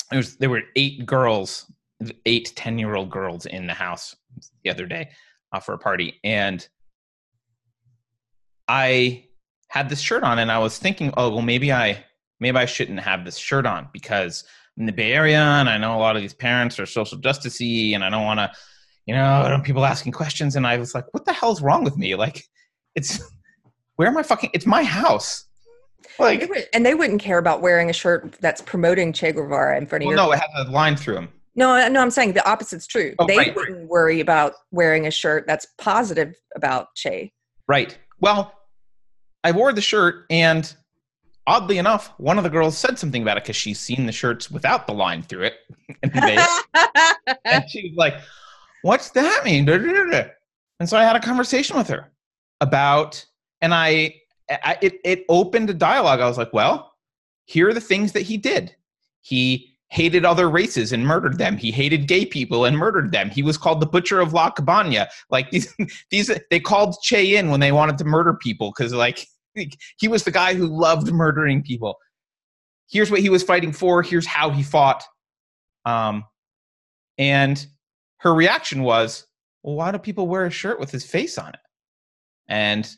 there was there were eight girls, eight ten year old girls in the house the other day uh, for a party, and I had this shirt on, and I was thinking, oh well, maybe I maybe I shouldn't have this shirt on because I'm in the Bay Area, and I know a lot of these parents are social justicey, and I don't want to, you know, I don't people asking questions, and I was like, what the hell's wrong with me? Like, it's where am I fucking? It's my house. They Like, would- and they wouldn't care about wearing a shirt that's promoting Che Guevara in front of well, your no, it has a line through him. No, no, I'm saying the opposite's true. Oh, they right, right. wouldn't worry about wearing a shirt that's positive about Che. Right. Well, I wore the shirt, and oddly enough, one of the girls said something about it because she's seen the shirts without the line through it. And, they, and she was like, What's that mean? And so I had a conversation with her about, and I, I it, it opened a dialogue. I was like, Well, here are the things that he did. He hated other races and murdered them. He hated gay people and murdered them. He was called the butcher of La Cabana. Like these, these they called Che in when they wanted to murder people because like he was the guy who loved murdering people. Here's what he was fighting for. Here's how he fought. Um, and her reaction was, "Well, why do people wear a shirt with his face on it?" And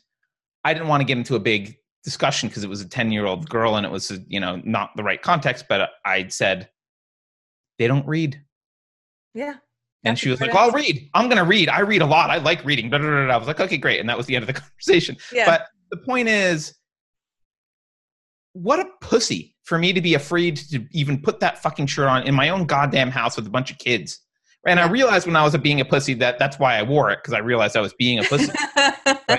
I didn't want to get into a big discussion because it was a 10 year old girl and it was you know not the right context but i said they don't read. Yeah. and she was like well, i'll read. I'm gonna read. I read a lot. I like reading. Da. i was like okay great. And that was the end of the conversation. Yeah. but the point is what a pussy for me to be afraid to even put that fucking shirt on in my own goddamn house with a bunch of kids and i realized when i was being a pussy that that's why i wore it because i realized i was being a pussy.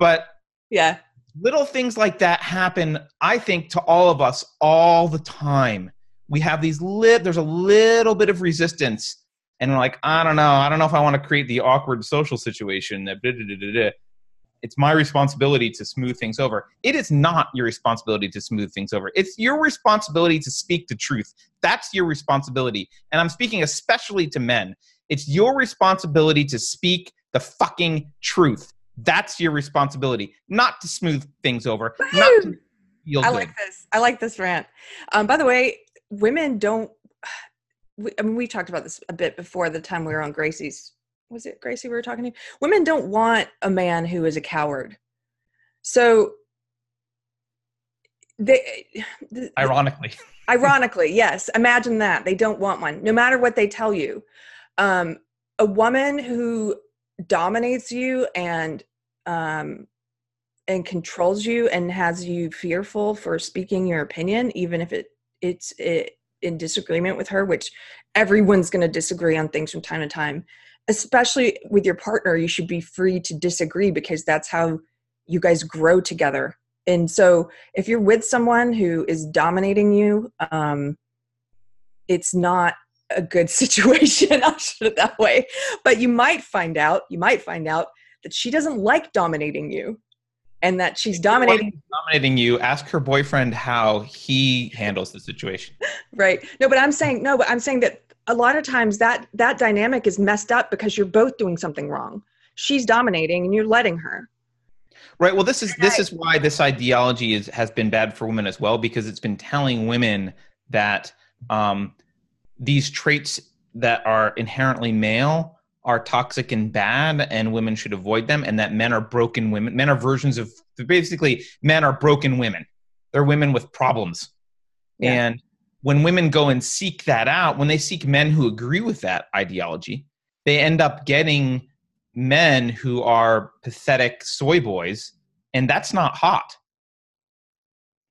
But yeah. little things like that happen i think to all of us all the time. We have these lit there's a little bit of resistance and we're like i don't know. I don't know if i want to create the awkward social situation. That it's my responsibility to smooth things over it is not your responsibility to smooth things over it's your responsibility to speak the truth that's your responsibility and i'm speaking especially to men it's your responsibility to speak the fucking truth that's your responsibility not to smooth things over not to feel I good like this. I like this rant. Um, by the way, women don't. We, I mean, we talked about this a bit before the time we were on Gracie's. Was it Gracie we were talking to? Women don't want a man who is a coward. So they. the- ironically Ironically, yes. Imagine that. They don't want one, no matter what they tell you. Um, a woman who dominates you and um, and controls you and has you fearful for speaking your opinion, even if it it's it, in disagreement with her, which everyone's going to disagree on things from time to time. Especially with your partner, you should be free to disagree because that's how you guys grow together. And so, if you're with someone who is dominating you, um, it's not a good situation. I'll put it that way. But you might find out, you might find out that she doesn't like dominating you, and that she's dominating. dominating you ask her boyfriend how he handles the situation Right? No, but I'm saying no. But I'm saying that a lot of times that that dynamic is messed up because you're both doing something wrong. She's dominating, and you're letting her. Right. Well, this is this is why this ideology is has been bad for women as well because it's been telling women that um, these traits that are inherently male are toxic and bad, and women should avoid them, and that men are broken women. Men are versions of basically men are broken women. They're women with problems, Yeah. and when women go and seek that out, when they seek men who agree with that ideology, they end up getting men who are pathetic soy boys, and that's not hot.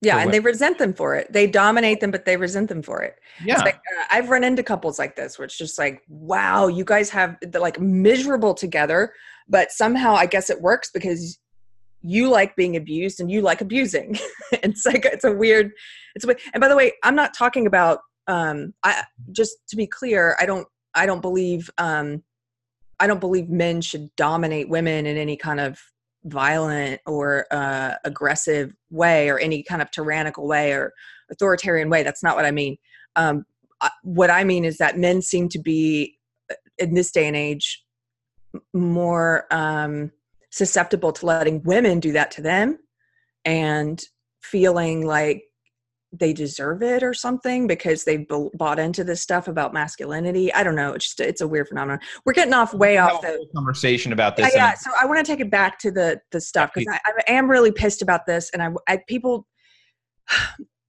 Yeah, and they resent them for it. They dominate them, but they resent them for it. Yeah, like uh, I've run into couples like this, where it's just like, wow, you guys have like miserable together, but somehow I guess it works because you like being abused and you like abusing. it's like it's a weird, it's a. And by the way, I'm not talking about. Um, I just to be clear, I don't I don't believe um, I don't believe men should dominate women in any kind of violent or uh, aggressive way or any kind of tyrannical way or authoritarian way. That's not what I mean. Um, what I mean is that men seem to be uh, in this day and age more um, susceptible to letting women do that to them and feeling like they deserve it or something because they b- bought into this stuff about masculinity. I don't know. It's just it's a weird phenomenon. We're getting off way off the conversation about this. Yeah, yeah. so I want to take it back to the the stuff because I, I, am really pissed about this, and I, I people.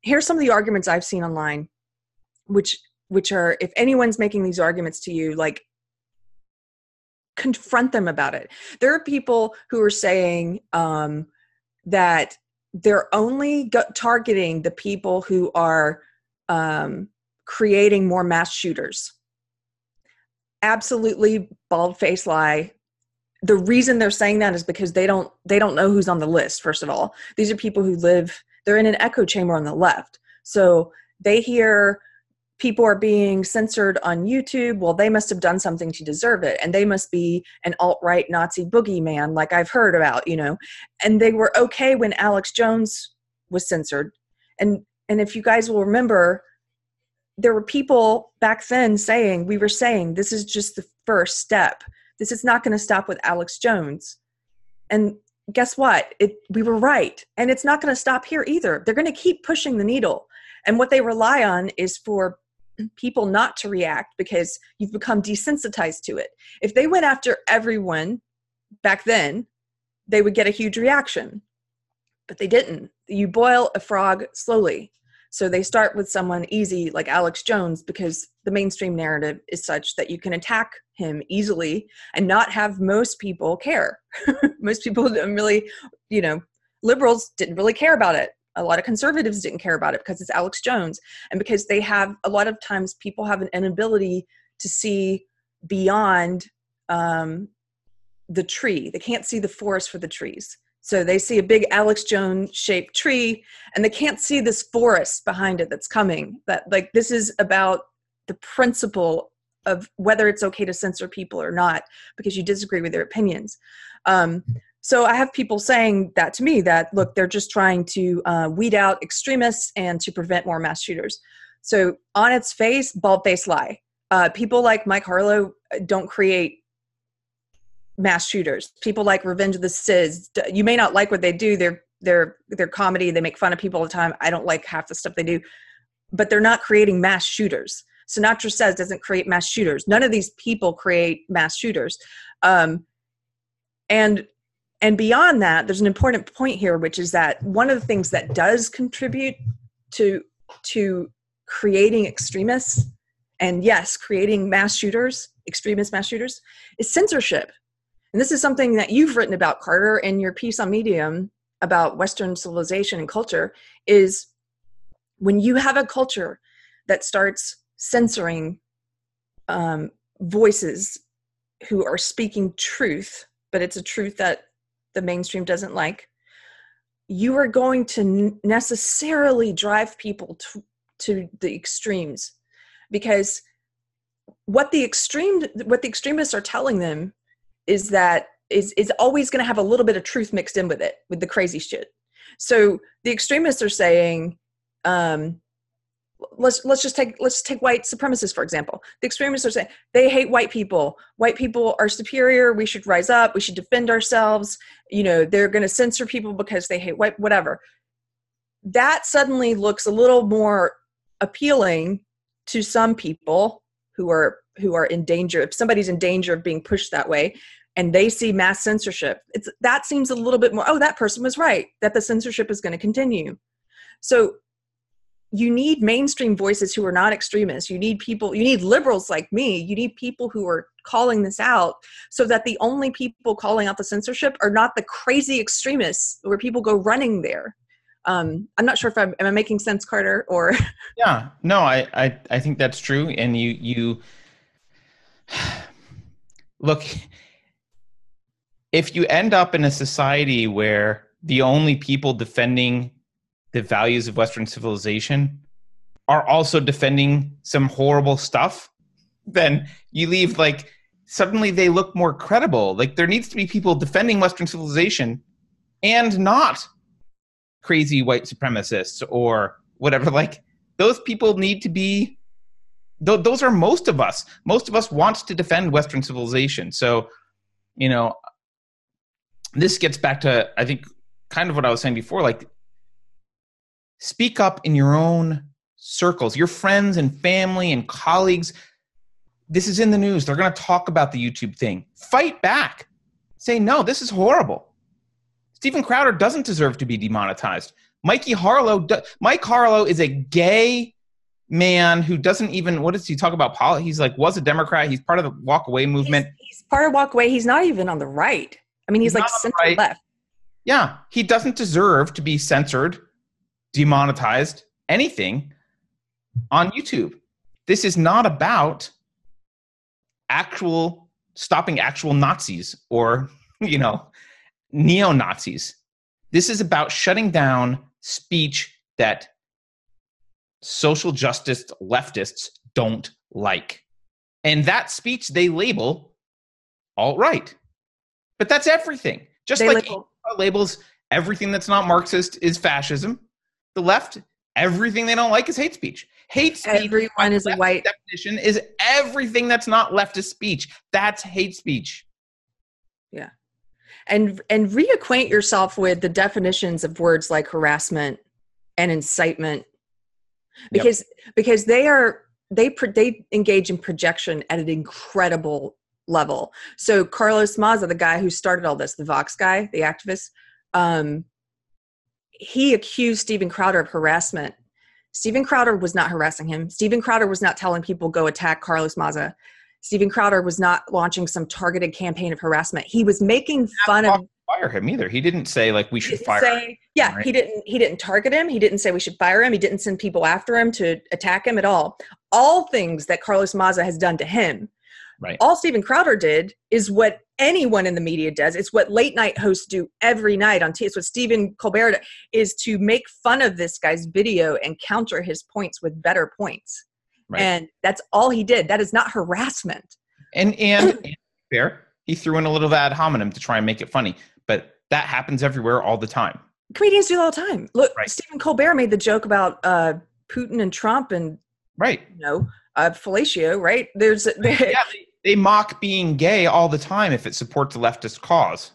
Here's some of the arguments I've seen online, which which are if anyone's making these arguments to you, like confront them about it. There are people who are saying um, that they're only targeting the people who are um, creating more mass shooters. Absolutely bald face lie. The reason they're saying that is because they don't they don't know who's on the list. First of all, these are people who live. They're in an echo chamber on the left, so they hear people are being censored on YouTube. Well, they must have done something to deserve it. And they must be an alt right Nazi boogeyman, like I've heard about, you know. And they were okay when Alex Jones was censored. And and if you guys will remember, there were people back then saying, we were saying, this is just the first step. This is not going to stop with Alex Jones. And guess what? It we were right. And it's not going to stop here either. They're going to keep pushing the needle. And what they rely on is for people not to react because you've become desensitized to it. If they went after everyone back then, they would get a huge reaction. But they didn't. You boil a frog slowly. So they start with someone easy like Alex Jones because the mainstream narrative is such that you can attack him easily and not have most people care. most people don't really, you know, liberals didn't really care about it a lot of conservatives didn't care about it because it's Alex Jones and because they have a lot of times people have an inability to see beyond um, the tree. They can't see the forest for the trees. So they see a big Alex Jones shaped tree and they can't see this forest behind it that's coming. That like this is about the principle of whether it's okay to censor people or not because you disagree with their opinions. Um, so I have people saying that to me that look, they're just trying to uh, weed out extremists and to prevent more mass shooters. So on its face, bald face lie. Uh, people like Mike Harlow uh, don't create mass shooters. People like Revenge of the Cis. You may not like what they do. They're they're they're comedy. They make fun of people all the time. I don't like half the stuff they do, but they're not creating mass shooters. Sinatra says doesn't create mass shooters. None of these people create mass shooters. Um, and and beyond that there's an important point here which is that one of the things that does contribute to to creating extremists and yes creating mass shooters extremist mass shooters is censorship. And this is something that you've written about carter in your piece on medium about western civilization and culture is when you have a culture that starts censoring um, voices who are speaking truth but it's a truth that the mainstream doesn't like you are going to necessarily drive people to, to the extremes. Because what the extreme what the extremists are telling them is that is is always going to have a little bit of truth mixed in with it with the crazy shit. So the extremists are saying um, let's let's just take let's take white supremacists for example. The extremists are saying they hate white people. White people are superior. We should rise up. We should defend ourselves. You know they're going to censor people because they hate white whatever. That suddenly looks a little more appealing to some people who are who are in danger. If somebody's in danger of being pushed that way and they see mass censorship it's that seems a little bit more oh that person was right that the censorship is going to continue. So you need mainstream voices who are not extremists. You need people you need liberals like me. You need people who are calling this out so that the only people calling out the censorship are not the crazy extremists where people go running there. Um, i'm not sure if i'm am i making sense carter or? Yeah no I, I i think that's true. And you you look if you end up in a society where the only people defending the values of Western civilization are also defending some horrible stuff, then you leave like suddenly they look more credible. Like there needs to be people defending Western civilization and not crazy white supremacists or whatever. Like those people need to be. Th- those are most of us. Most of us want to defend Western civilization. So, you know, this gets back to I think kind of what I was saying before. Like, speak up in your own circles, your friends and family and colleagues. This is in the news. They're going to talk about the YouTube thing. Fight back. Say, no, this is horrible. Steven Crowder doesn't deserve to be demonetized. Mikey Harlow, Mike Harlow is a gay man who doesn't even, what does he talk about? Politics? He's like, was a Democrat. He's part of the walk away movement. He's, he's part of walk away. He's not even on the right. I mean, he's, he's like center right. left. Yeah. He doesn't deserve to be censored, demonetized, anything on YouTube. This is not about actual stopping actual Nazis or, you know, neo Nazis. This is about shutting down speech that social justice leftists don't like. And that speech they label alt right. But that's everything. Just they like label- labels everything that's not Marxist is fascism. The left, everything they don't like is hate speech. Hate speech. Everyone is a white definition is everything that's not leftist speech. That's hate speech. Yeah. And and reacquaint yourself with the definitions of words like harassment and incitement because yep. because they are they they engage in projection at an incredible level. So Carlos Maza, the guy who started all this, the Vox guy, the activist, um, he accused Steven Crowder of harassment Steven Crowder was not harassing him. Steven Crowder was not telling people go attack Carlos Maza. Steven Crowder was not launching some targeted campaign of harassment. He was making fun of fire him either. He didn't say like we should fire say, him. Yeah, right? he didn't he didn't target him. He didn't say we should fire him. He didn't send people after him to attack him at all. All things that Carlos Maza has done to him. Right. All Steven Crowder did is what anyone in the media does. It's what late night hosts do every night on TV. It's what Stephen Colbert is to make fun of this guy's video and counter his points with better points. Right. And that's all he did. That is not harassment. And and, and fair, he threw in a little ad hominem to try and make it funny, but that happens everywhere all the time. Comedians do it all the time. Look, right. Stephen Colbert made the joke about uh, Putin and Trump and right, you know, uh, fellatio. Right? There's there, yeah, they mock being gay all the time if it supports a leftist cause.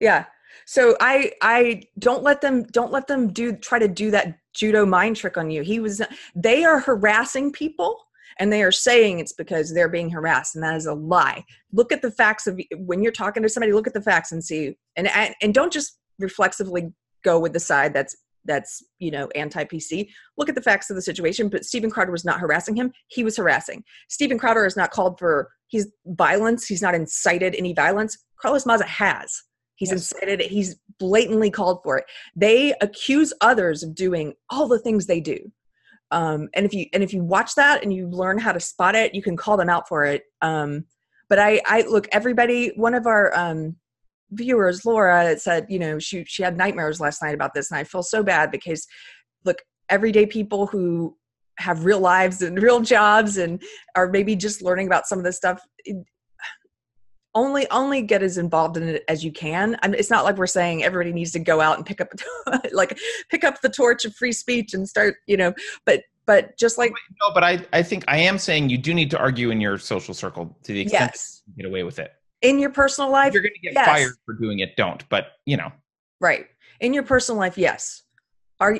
Yeah. So I I don't let them don't let them do try to do that judo mind trick on you. He was they are harassing people and they are saying it's because they're being harassed and that is a lie. Look at the facts of when you're talking to somebody look at the facts and see and and, and don't just reflexively go with the side that's that's you know anti-pc look at the facts of the situation but Steven Crowder was not harassing him he was harassing. Steven Crowder is not called for he's violence he's not incited any violence carlos maza has. He's yes. incited it he's blatantly called for it. They accuse others of doing all the things they do. Um, and if you and if you watch that and you learn how to spot it you can call them out for it. Um, but i i look everybody one of our um, viewers, Laura, said, you know, she she had nightmares last night about this, and I feel so bad because, look, everyday people who have real lives and real jobs and are maybe just learning about some of this stuff. Only only get as involved in it as you can. I mean, it's not like we're saying everybody needs to go out and pick up like pick up the torch of free speech and start, you know. But but just like no, but I I think I am saying you do need to argue in your social circle to the extent yes. you get away with it in your personal life you're going to get yes. fired for doing it don't but you know. Right. In your personal life yes. Are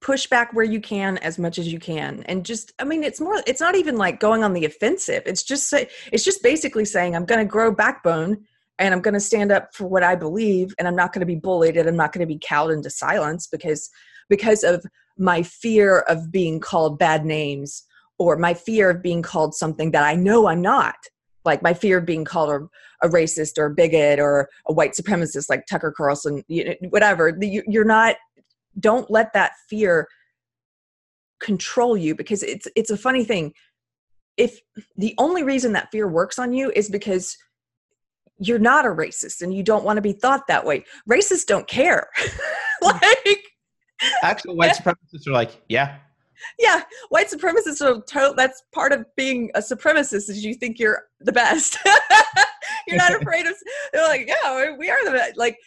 push back where you can as much as you can and just i mean it's more it's not even like going on the offensive. It's just say it's just basically saying i'm going to grow backbone and i'm going to stand up for what i believe and i'm not going to be bullied and i'm not going to be cowed into silence because because of my fear of being called bad names or my fear of being called something that i know i'm not like my fear of being called a, a racist or a bigot or a white supremacist like tucker carlson you know, whatever you're not don't let that fear control you because it's it's a funny thing. If the only reason that fear works on you is because you're not a racist and you don't want to be thought that way. Racists don't care. Hmm. Like actual white supremacists are like yeah yeah, white supremacists are to- that's part of being a supremacist is you think you're the best. you're not afraid of they're like, yeah, we are the best. Like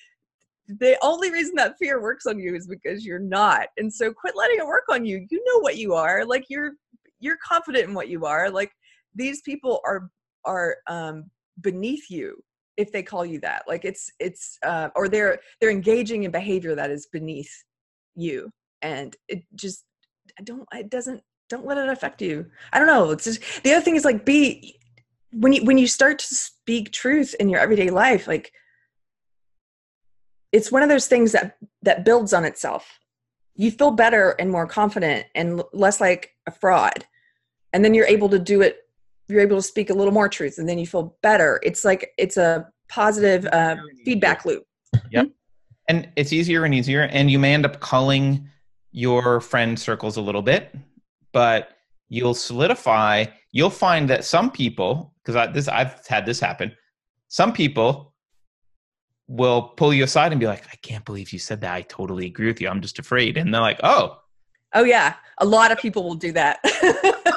the only reason that fear works on you is because you're not. And so quit letting it work on you. You know what you are. Like you're you're confident in what you are. Like these people are are um beneath you if they call you that. Like it's it's uh or they're they're engaging in behavior that is beneath you. And it just don't it doesn't don't let it affect you. I don't know. It's just the other thing is like be when you when you start to speak truth in your everyday life, like it's one of those things that that builds on itself. You feel better and more confident and less like a fraud. And then you're able to do it you're able to speak a little more truth and then you feel better. It's like it's a positive uh, feedback loop. Yep. And it's easier and easier and you may end up culling your friend circles a little bit but you'll solidify you'll find that some people because this i've had this happen some people will pull you aside and be like, I can't believe you said that. I totally agree with you. I'm just afraid. And they're like, oh. Oh, yeah. A lot of people will do that.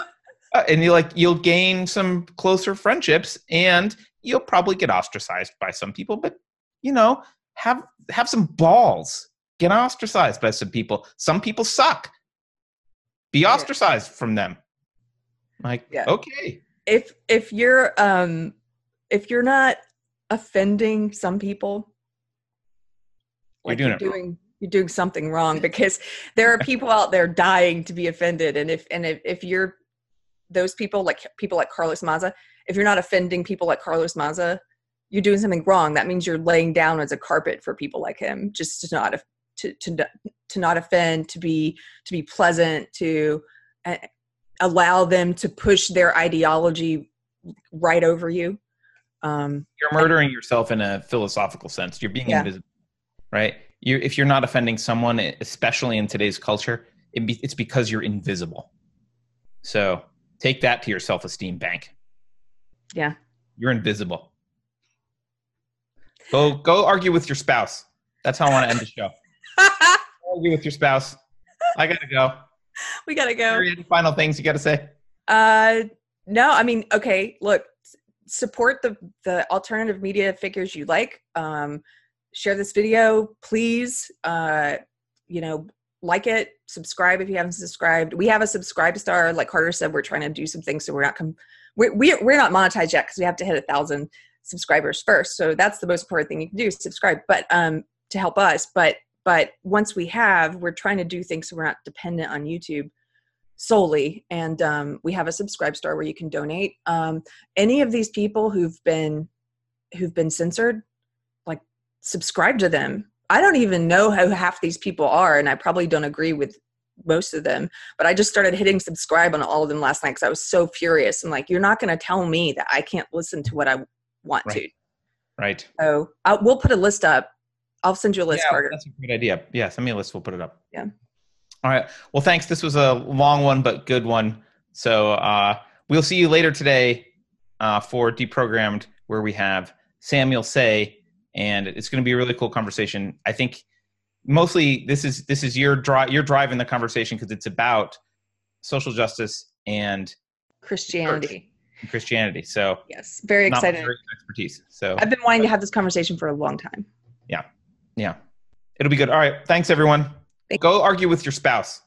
Uh, and you like you'll gain some closer friendships and you'll probably get ostracized by some people but you know have have some balls get ostracized by some people some people suck be ostracized yeah. from them like yeah. okay if if you're um if you're not offending some people, like you're doing, you're doing you're doing something wrong because there are people out there dying to be offended, and if and if, if you're those people like people like Carlos Maza, if you're not offending people like Carlos Maza, you're doing something wrong. That means you're laying down as a carpet for people like him, just to not to to to not offend, to be to be pleasant, to uh, allow them to push their ideology right over you. Um, you're murdering yourself in a philosophical sense. You're being yeah. invisible, right? You, if you're not offending someone, especially in today's culture, it be, it's because you're invisible. So take that to your self-esteem bank. Yeah, you're invisible. Go go argue with your spouse. That's how I want to end the show. argue with your spouse. I gotta go. We gotta go. Any final things you gotta say? Uh, no. I mean, okay. Look, support the the alternative media figures you like um, share this video please uh, you know like it subscribe if you haven't subscribed we have a SubscribeStar like carter said we're trying to do some things so we're not com- we're, we're not monetized yet because we have to hit a thousand subscribers first so that's the most important thing you can do subscribe but um to help us but but once we have we're trying to do things so we're not dependent on youtube solely. And um, we have a SubscribeStar where you can donate. Um, any of these people who've been who've been censored like subscribe to them. I don't even know who half these people are and i probably don't agree with most of them but i just started hitting subscribe on all of them last night because i was so furious. And like you're not going to tell me that i can't listen to what i want right. to. Right. So I'll, we'll put a list up i'll send you a list yeah, Carter. that's a great idea yeah send me a list we'll put it up yeah all right. Well, thanks. This was a long one, but good one. So uh, we'll see you later today uh, for Deprogrammed, where we have Samuel Sey, and it's going to be a really cool conversation. I think mostly this is this is your drive you're driving the conversation because it's about social justice and Christianity. And Christianity. So yes, very excited. Expertise. So I've been wanting to have this conversation for a long time. Yeah, yeah, it'll be good. All right. Thanks, everyone. Go argue with your spouse.